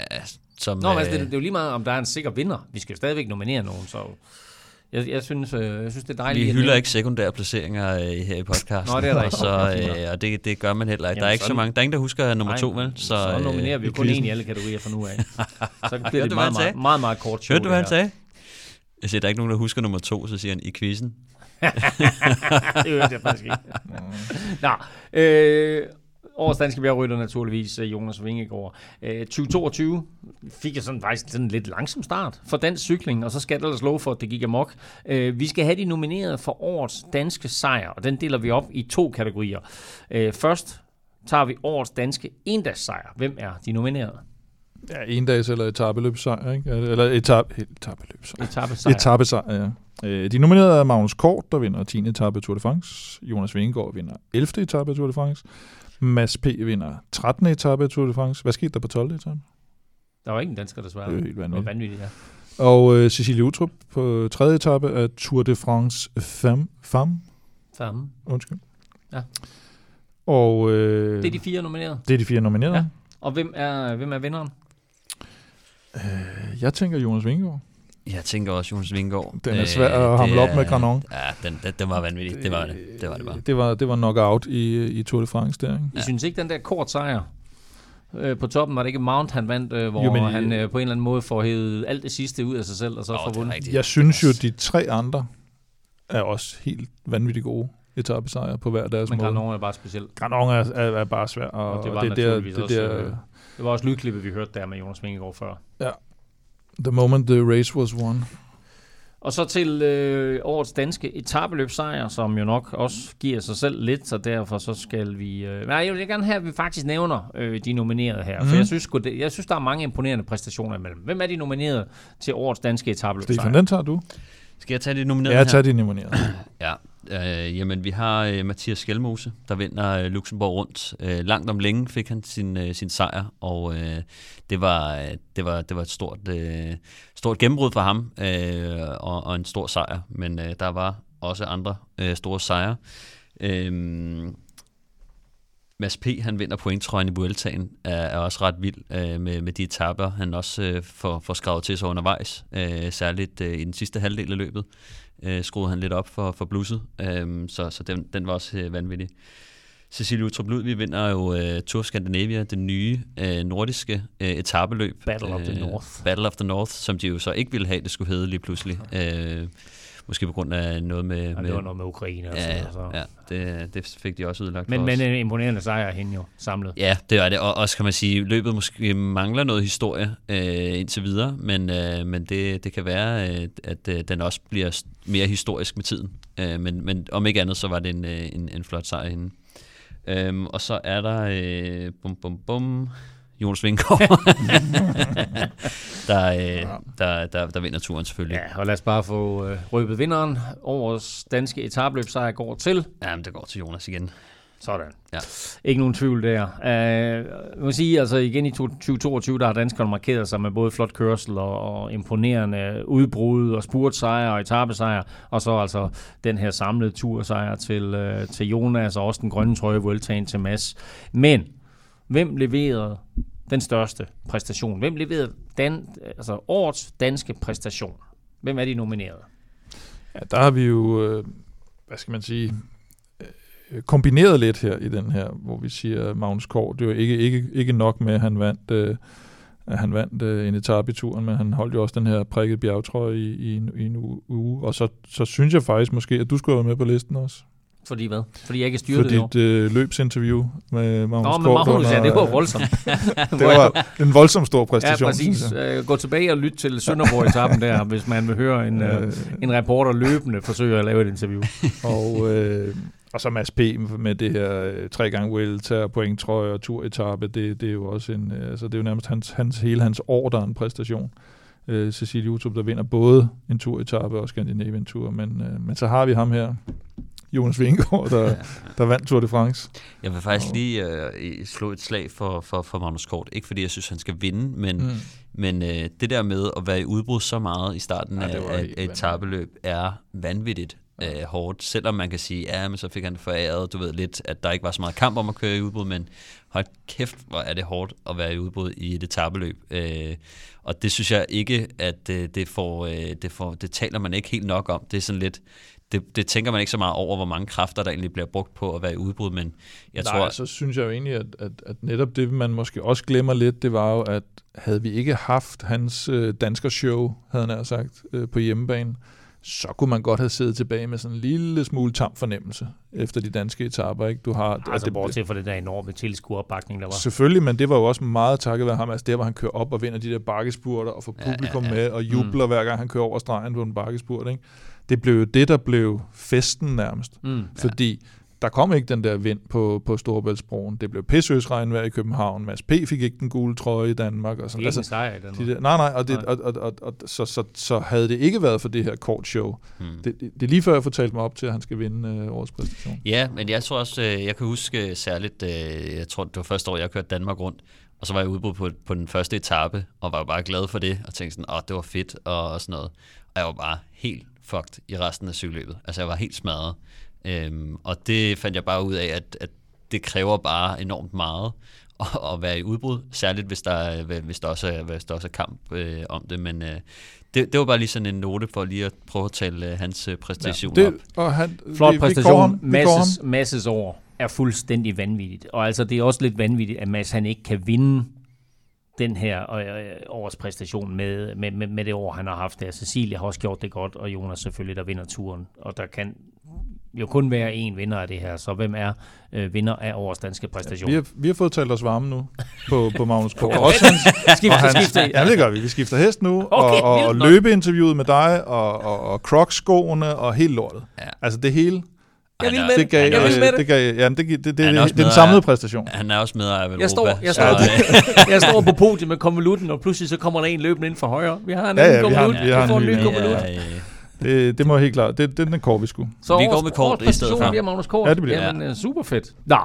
som Nå, men altså, det, øh, det, er jo lige meget, om der er en sikker vinder. Vi skal jo stadigvæk nominere nogen, så jeg, jeg, synes, øh, jeg synes, det er dejligt. vi hylder ikke sekundære placeringer øh, her i podcasten. Nå, det er der og ikke. Så, øh, og det, det gør man heller ikke. der er ikke så sådan- mange. Der er ingen, der husker nummer Nej, to, vel? Så, så øh, nominerer vi jo i kun en i alle kategorier fra nu af. Så bliver det meget, sagde? meget, meget, meget kort show. Hørte du, hvad han sagde? Jeg siger, der er ikke nogen, der husker nummer to, så siger han i quizzen. det hørte jeg faktisk ikke. Nå, øh, årets danske bjergrytter naturligvis øh, Jonas Vingegaard. Øh, 2022 fik jeg sådan faktisk sådan en lidt langsom start for dansk cykling, og så skal der love for, at det gik amok. Øh, vi skal have de nomineret for årets danske sejr, og den deler vi op i to kategorier. Øh, først tager vi årets danske endagssejr. Hvem er de nominerede? Ja, en dags eller etabeløbsejr, ikke? Eller etab, etabeløbsejr. Etappesejr. Etappesejr, ja. Øh, De nominerede er Magnus Kort, der vinder 10. etape Tour de France. Jonas Vingegaard vinder 11. etape Tour de France. Mads P. vinder 13. etape af Tour de France. Hvad skete der på 12. etape? Der var ikke en dansker, desværre. Det er helt Det var vanvittigt. vanvittigt, ja. Og øh, Cecilie Utrup på tredje etape af Tour de France Femme. Femme? Fem. Undskyld. Ja. Og øh, Det er de fire nominerede. det er de fire nominerede. Ja. Og hvem er, hvem er vinderen? Jeg tænker Jonas Vingegaard. Jeg tænker også Jonas Vingård. Den er svær at hamle op med Granon. Ja, den, den, den var vanvittig. Det var det. Det var det bare. Det var, det var knockout i, i Tour de France der, ikke? Jeg synes ikke, den der kort sejr øh, på toppen, var det ikke Mount, han vandt, øh, hvor Jo, men- men, han øh, på en eller anden måde får hævet alt det sidste ud af sig selv, og så får det vundet. Jeg synes jo, de tre andre er også helt vanvittigt gode etappesejre på hver deres Men måde. Granon er bare specielt. Granon er, er, er bare svær. Og, Og det var det, der, naturligvis det også, der, øh, Det var også lydklippet, vi hørte der med Jonas Vingegaard før. The moment the race was won. Og så til øh, årets danske etabeløbsejr, som jo nok også giver sig selv lidt, så derfor så skal vi... Øh, nej, jeg vil gerne have, at vi faktisk nævner øh, de nominerede her, mm. for Mhm. jeg synes, det, jeg synes, der er mange imponerende præstationer imellem. Hvem er de nominerede til årets danske etabeløbsejr? Stefan, den tager du. Skal jeg tage det nominerede Ja, tag de nominerede. Ja, øh, jamen vi har øh, Mathias Skelmose, der vinder øh, Luxembourg rundt. Øh, langt om længe fik han sin, øh, sin sejr, og øh, det, var, øh, det, var, det var et stort, øh, stort gennembrud for ham, øh, og, og en stor sejr. Men øh, der var også andre øh, store sejre. Øh, Mads P. han vinder pointtrøjen i Vueltaen, er, er også ret vild øh, med, med de etapper, han også øh, får, får skrevet til sig undervejs, øh, særligt øh, i den sidste halvdel af løbet øh, skruede han lidt op for, for blusset, øh, så, så den, den var også øh, vanvittig. Cecilie Utrup Ludvig vinder jo øh, Tour Scandinavia, det nye nordiske øh, etabeløb. Battle of the North. Battle of the North, som de jo så ikke ville have, det skulle hedde lige pludselig. Øh, måske på grund af noget med... Ja, med det var noget med Ukraine og ja, sådan noget. Så. ja, det, det fik de også udlagt Men, men en imponerende sejr hende jo, samlet. Ja, det er det. Og også kan man sige, løbet måske mangler noget historie øh, indtil videre, men, øh, men det, det kan være, øh, at øh, den også bliver mere historisk med tiden. Øh, men, men om ikke andet, så var det en, øh, en, en flot sejr hende. Øhm, og så er der øh, bum, bum, bum, Jonas Vingård, der, øh, der, der, der vinder turen selvfølgelig. Ja, og lad os bare få øh, røbet vinderen. Årets danske etabløbsejr går til. Ja, men det går til Jonas igen. Sådan. Ja. Ikke nogen tvivl der. Uh, jeg må sige, altså igen i 2022, der har danskerne markeret sig med både flot kørsel og, og imponerende udbrud og spurtsejr og etappesejr, og så altså den her samlede tursejr til, uh, til Jonas og også den grønne trøje Vueltaen til Mads. Men hvem leverede den største præstation? Hvem leverede den, altså årets danske præstation? Hvem er de nomineret? Ja, der har vi jo, øh, hvad skal man sige, øh, kombineret lidt her i den her, hvor vi siger Magnus Kort. Det var ikke, ikke, ikke nok med, at han vandt, øh, at han vandt øh, en etape i turen, men han holdt jo også den her prikket bjergtrøje i, i, en, i en uge. Og så, så synes jeg faktisk måske, at du skulle være med på listen også. Fordi hvad? Fordi jeg ikke styrede For det dit øh, løbsinterview med Magnus Nå, Kort. Magnus, ja, det var voldsomt. det var en voldsom stor Ja, præstation, synes præcis. jeg. Øh, Gå tilbage og lyt til Sønderborg-etappen der, hvis man vil høre en, øh, en reporter løbende forsøge at lave et interview. og, øh, og så Mads P. med det her øh, tre gange Vuelta, point trøje og turetappe, det, det er jo også en, øh, altså det er jo nærmest hans, hans, hele hans år, der er en præstation. Øh, Cecilie Utrup, der vinder både en turetappe og Scandinavian Tour, men, øh, men så har vi ham her, Jonas Vingegaard, der, der vandt Tour de France. Jeg vil faktisk lige øh, slå et slag for, for, for Magnus Kort. Ikke fordi jeg synes, han skal vinde, men, mm. men øh, det der med at være i udbrud så meget i starten Ja, ja, af, et etabeløb er vanvittigt øh, hårdt. Selvom man kan sige, ja, men så fik han det foræret, du ved lidt, at der ikke var så meget kamp om at køre i udbrud, men hold kæft, hvor er det hårdt at være i udbrud i et etabeløb. Øh, og det synes jeg ikke, at øh, det, får, øh, det, får, det taler man ikke helt nok om. Det er sådan lidt, det, det tænker man ikke så meget over, hvor mange kræfter, der egentlig bliver brugt på at være i udbrud, men jeg Nej, tror... så synes jeg jo egentlig, at, at, at netop det, man måske også glemmer lidt, det var jo, at havde vi ikke haft hans øh, dansker-show, havde han nær sagt, øh, på hjemmebane, så kunne man godt have siddet tilbage med sådan en lille smule tam fornemmelse efter de danske etaper. Ikke? Du har, Altså det, bortset fra det der enorme tilskueropbakning, der var. Selvfølgelig, men det var jo også meget takket være ham. Altså der, hvor han kører op og vinder de der bakkespurter og får Ja, ja, publikum ja. med og jubler mm. hver gang han kører over stregen på en bakkespurt. Ikke? Det blev jo det, der blev festen nærmest. Mm. Fordi der kom ikke den der vind på, på Storebæltsbroen. Det blev pissøs regnvejr i København. Mads P. fik ikke den gule trøje i Danmark. Og sådan. Altså, sejr i Danmark. de der, nej, nej, og, det, Nej. og, og, og, og så, så, så havde det ikke været for det her kort show. Hmm. Det, det, det er lige før, jeg fortalte mig op til, at han skal vinde øh, årets præstation. Ja, men jeg tror også, øh, jeg kan huske særligt, øh, jeg tror det var første år, jeg kørte Danmark rundt, og så var jeg udbudt på, på den første etape, og var bare glad for det, og tænkte sådan, åh, det var fedt, og, og sådan noget. Og jeg var bare helt fucked i resten af cykelløbet. Altså, jeg var helt smadret. Øhm, og det fandt jeg bare ud af, at, at det kræver bare enormt meget at, at være i udbrud, særligt hvis der, er- hvis der, også, er, hvis der også er kamp øh, om det, men øh, det, det var bare lige sådan en note for lige at prøve at tale øh, hans øh, præstation ja, op. Det, og han, Flot vi, vi går præstation. ham, vi. Masses, masses år er fuldstændig vanvittigt. Og altså, det er også lidt vanvittigt, at Mads han ikke kan vinde den her øh, øh, års præstation med, med, med, med det år, han har haft der. Cecilia har også gjort det godt, og Jonas selvfølgelig, der vinder turen. Og der kan jo kun være én vinder af det her. Så hvem er øh, vinder af årets danske præstation? Vi har, vi har fået talt os varme nu på, på Magnus Kort. Okay. Også hans, Skifter, og hans, skifter. ja, det gør vi. Vi skifter hest nu, Okay, og, og, og løbeinterviewet med dig, og, og, og Crocs-skoene, og helt lortet. Ja. Altså det hele, Jeg vil med det gav, Jeg vil øh, med det. det gav, ja, det, det, det, det, det, er samlede af- præstation. Han er også med af Europa. Jeg står, jeg, står, jeg står på podiet med konvolutten, og pludselig så kommer der en løbende ind for højre. Vi har en Ja, ja, vi har en- konvolut. vi har Vi får en en ny konvolut. ja, øh, Det, det må helt klart. Det, det er den kår, vi skulle. Så Vi går med kort i stedet for. bliver Magnus Kort. Ja, det bliver det. Jamen, øh, super fedt. Nå,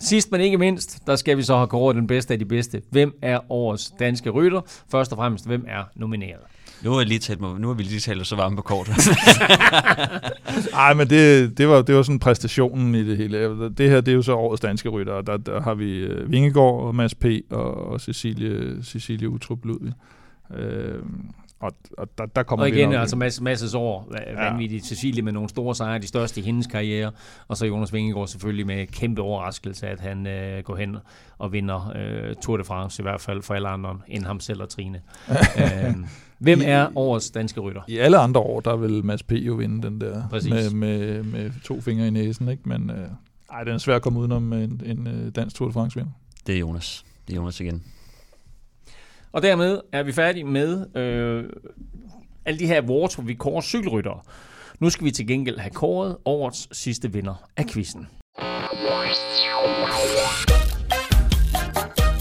sidst men ikke mindst, der skal vi så have kåret den bedste af de bedste. Hvem er årets danske rytter? Først og fremmest, hvem er nomineret? Nu, har jeg lige talt, nu har vi lige talt så varme på kort. Nej, men det, det, var, det var sådan præstationen i det hele. Det her, det er jo så årets danske rytter, og der, der har vi uh, Vingegaard og Mads P. og, og Cecilie, Cecilie Utrup Ludvig. Øh, og og der, der kommer Og vi igen, nok- altså masse, masses år, ja. vanvittigt. Cecilie med nogle store sejre, de største i hendes karriere. Og så Jonas Vingegaard selvfølgelig med kæmpe overraskelse, at han øh, går hen og vinder øh, Tour de France, i hvert fald for alle andre end ham selv og Trine. øh, hvem er årets danske rytter? I alle andre år, der vil Mads P. jo vinde den der Præcis. med, med, med to fingre i næsen, ikke? Men øh, ej, den er svær at komme udenom en, en øh, dansk Tour de France vinder. det er Jonas. Det er Jonas igen. Og dermed er vi færdige med øh, alle de her awards, hvor vi kårer cykelryttere. Nu skal vi til gengæld have kåret årets sidste vinder af quizzen.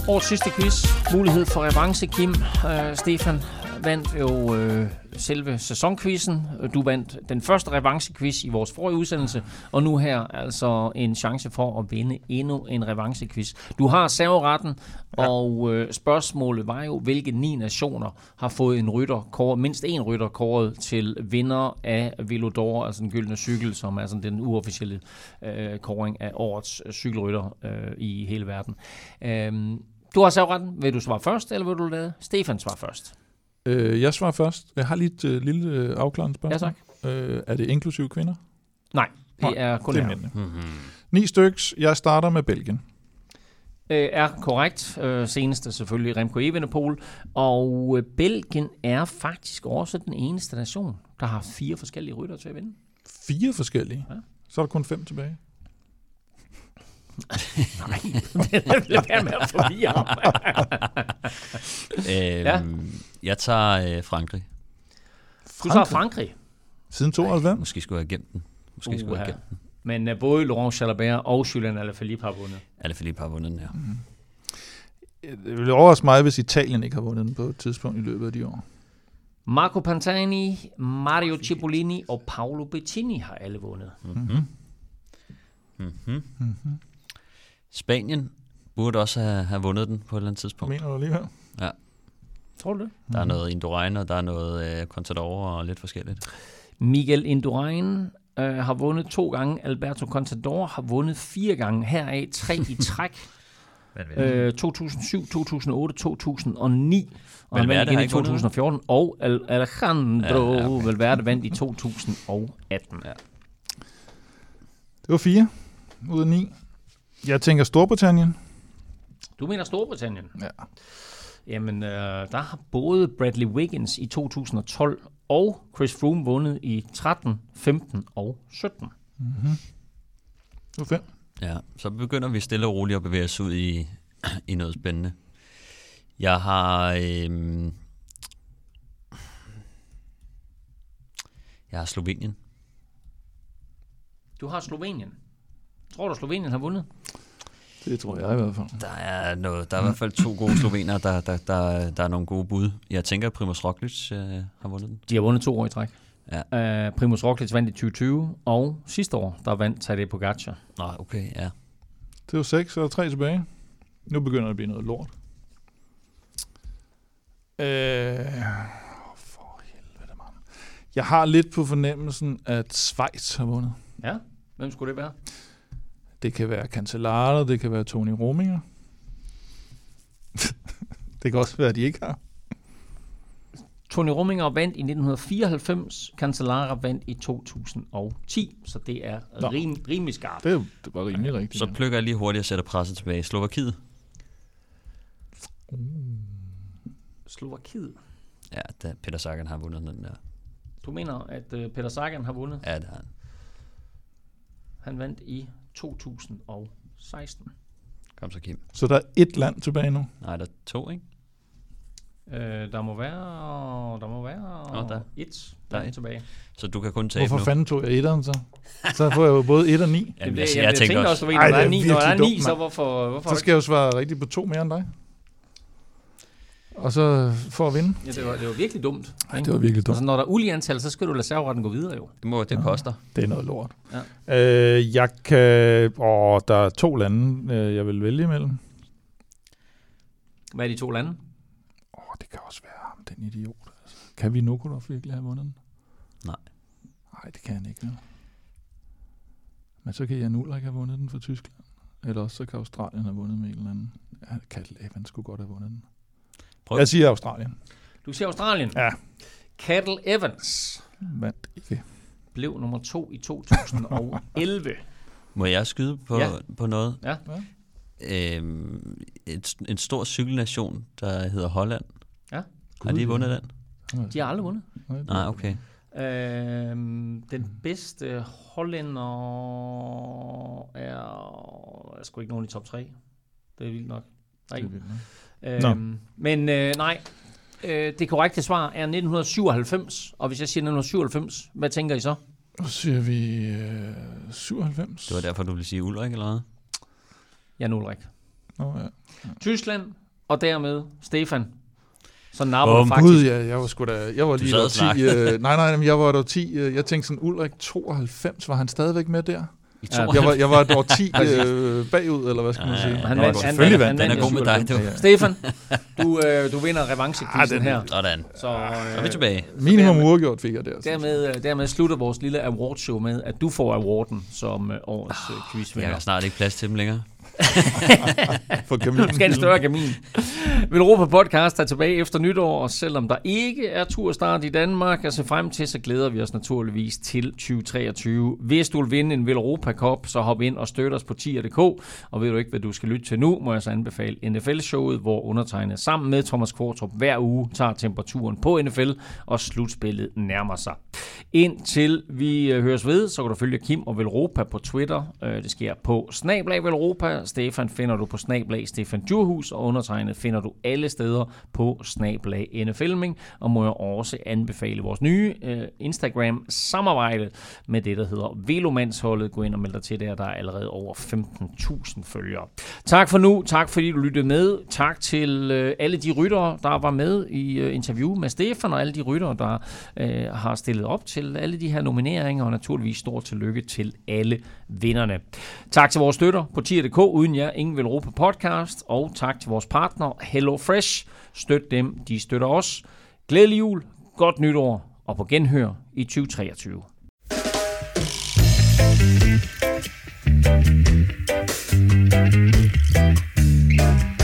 Årets sidste quiz. Mulighed for revanche, Kim. Uh, Stefan vandt jo øh, selve sæsonquizzen. Du vandt den første revanchequiz i vores forrige udsendelse, og nu her altså en chance for at vinde endnu en revanchequiz. Du har serveretten, ja. og øh, spørgsmålet var jo, hvilke ni nationer har fået en rytter kåret, mindst en rytter kåret til vinder af Velodor, altså den gyldne cykel, som er sådan den uofficielle øh, kåring af årets øh, cykelrytter øh, i hele verden. Øhm, du har serveretten. Vil du svare først, eller vil du lade Stefan svare først? Øh, jeg svarer først. Jeg har lige et øh, lille øh, afklarende Ja, spørgsmål. tak. Øh, er det inklusive kvinder? Nej, det Nej, er kun det er mændene. Mm-hmm. Ni styks. Jeg starter med Belgien. øh, er korrekt. Øh, seneste selvfølgelig Remco Evenepoel. Og øh, Belgien er faktisk også den eneste nation, der har fire forskellige rytter til at vinde. Fire forskellige. Ja. Så er der kun fem tilbage. Nej, lad være med at forvirre ham. Øhm, Ja. Jeg tager øh, Frankrig. Du tager Frankrig. Siden 92? Måske skulle jeg have gemt den. Måske skulle jeg have gemt den. Men uh, både Laurent Jalabert og Julian Alaphilippe har vundet. Alaphilippe har vundet den her. Det ville overraske mig, hvis Italien ikke har vundet den på et tidspunkt i løbet af de år. Marco Pantani, Mario Cipollini og Paolo Bettini har alle vundet. Mm-hmm. Mm-hmm. Spanien burde også have, have vundet den på et eller andet tidspunkt. Mener du alligevel? Tror du det? Der er noget Indurain, og der er noget øh, Contador og lidt forskelligt. Miguel Indurain øh, har vundet to gange. Alberto Contador har vundet fire gange. Heraf tre i træk. øh, 2007, 2008, 2009. Og han vandt igen i ikke vundet? 2014. Og Al- Alejandro Ja, ja, ja, okay. Valverde vandt i 2018. Ja. Det var fire ud af ni. Jeg tænker Storbritannien. Du mener Storbritannien? Ja. Jamen, øh, der har både Bradley Wiggins i 2012 og Chris Froome vundet i 13, 15 og 17. Det var fem. Ja, så begynder vi stille og roligt at bevæge os ud i, i noget spændende. Jeg har... Øhm, jeg har Slovenien. Du har Slovenien. Tror du, Slovenien har vundet? Det tror jeg i hvert fald. Der er, noget, der er i hvert fald to gode slovener, der, der, der, der er nogle gode bud. Jeg tænker, at Primoz Roglic øh, har vundet den. De har vundet to år i træk. Ja. Uh, Primus Roglic vandt i 2020, og sidste år, der vandt Tadej Pogacar. Nå, okay, ja. Det var seks, så er der tre tilbage. Nu begynder det at blive noget lort. Øh, for helvede, mand. Jeg har lidt på fornemmelsen, at Schweiz har vundet. Ja, hvem skulle det være? Det kan være Cancellara, det kan være Tony Rominger. det kan også være, at de ikke har. Tony Rominger vandt i 1994, Cancellara vandt i 2010, så det er Nå. rim, rimelig skarpt. Det, er det var rimelig rigtigt. Så plukker jeg lige hurtigt og sætter presset tilbage. Slovakiet. Slovakiet. Ja, da Peter Sagan har vundet den der. Du mener, at uh, Peter Sagan har vundet? Ja, det har han. Han vandt i 2016. Kom så, Kim. Så der er et land tilbage nu. Nej, der er to, ikke? Uh, der må være, der må være Nå, der- et der er et. tilbage. Så du kan kun tabe Hvorfor nu. fanden tog jeg etteren så? Så får jeg jo både et og ni. Jamen, det, jeg, jeg, jeg, jeg, tænker tænker også, også, at der er er ni, når der er ni dumt, så hvorfor, hvorfor Så skal jeg jo svare rigtigt på to mere end dig. Og så for at vinde. Ja, det var, det var virkelig dumt. Nej, det var virkelig dumt. Altså, når der er ulige antal, så skal du lade serveretten gå videre jo. det, må, det koster. Det er noget lort. Ja. Øh, jeg kan... Åh, der er to lande, øh, jeg vil vælge imellem. Hvad er de to lande? Åh, det kan også være ham, den idiot. Altså. Kan vi Nukulov virkelig have vundet den? Nej. Nej, det kan han ikke. Men så kan Jan Ulrik have vundet den for Tyskland. Eller også så kan Australien have vundet med en eller anden. Ja, Cattle Evans skulle godt have vundet den. Prøv. Jeg siger Australien. Du siger Australien. Ja. Cattle Evans Vandt ikke. blev nummer to i 2011. Må jeg skyde på, Ja. ja. på noget? Ja. Øhm, et, en stor cykelnation, der hedder Holland. Ja. Har de vundet den? De har aldrig vundet. Nej, okay. Øhm, den bedste hollænder er... Jeg er sgu ikke nogen i top 3. Det er vildt nok. Der er Det er ikke. Nok. Øhm, men øh, nej, øh, det korrekte svar er 1997. Og hvis jeg siger 1997, hvad tænker I så? Så siger vi øh, 97. Det var derfor, du ville sige Ulrik, eller hvad? Jan Ulrik. Nå, ja. Tyskland, og dermed Stefan. Så napper du faktisk. Gud, ja, jeg var sgu da, jeg var lige sad der og 10, snakkede. øh, nej, nej, men jeg var der 10, øh, jeg tænkte sådan, Ulrik 92, var han stadigvæk med der? I Ja. Jeg var, jeg var et år 10 øh, bagud, eller hvad skal man sige? ja. Han vandt, Selvfølgelig vandt, Den er god med dig, 97. du. Stefan, du, øh, du vinder revanchekvisten Ah, den- her. Sådan. Så, øh, Så er vi tilbage. Minimum uafgjort fik jeg der. dermed, øh, dermed slutter vores lille awardshow med, at du får awarden som øh, årets øh, Jeg quizvinder. har snart ikke plads til dem længere. For Camille. Skal en større kamin. Vil Europa Podcast er tilbage efter nytår, og selvom der ikke er turstart i Danmark at se frem til, så glæder vi os naturligvis til 2023. Hvis du vil vinde en Vil Europa Cup, så hop ind og støt os på tier.dk. Og ved du ikke, hvad du skal lytte til nu, må jeg så anbefale NFL-showet, hvor undertegnet sammen med Thomas Kvartrup hver uge tager temperaturen på NFL, og slutspillet nærmer sig. Indtil vi øh, høres ved, så kan du følge Kim og Velropa på Twitter. Øh, det sker på Snablag Velropa. Stefan finder du på Snablag Stefan Djurhus, og undertegnet finder du alle steder på Snablag NFLming. Og må jeg også anbefale vores nye øh, Instagram-samarbejde med det, der hedder Velomandsholdet. Gå ind og meld dig til der, der er allerede over 15.000 følgere. Tak for nu. Tak fordi du lyttede med. Tak til øh, alle de ryttere, der var med i øh, interview med Stefan, og alle de ryttere, der øh, har stillet op til alle de her nomineringer, og naturligvis stort tillykke til alle vinderne. Tak til vores støtter på tier.dk, uden jer ingen vil råbe podcast, og tak til vores partner Hello Fresh. Støt dem, de støtter os. Glædelig jul, godt nytår, og på genhør i 2023. Thank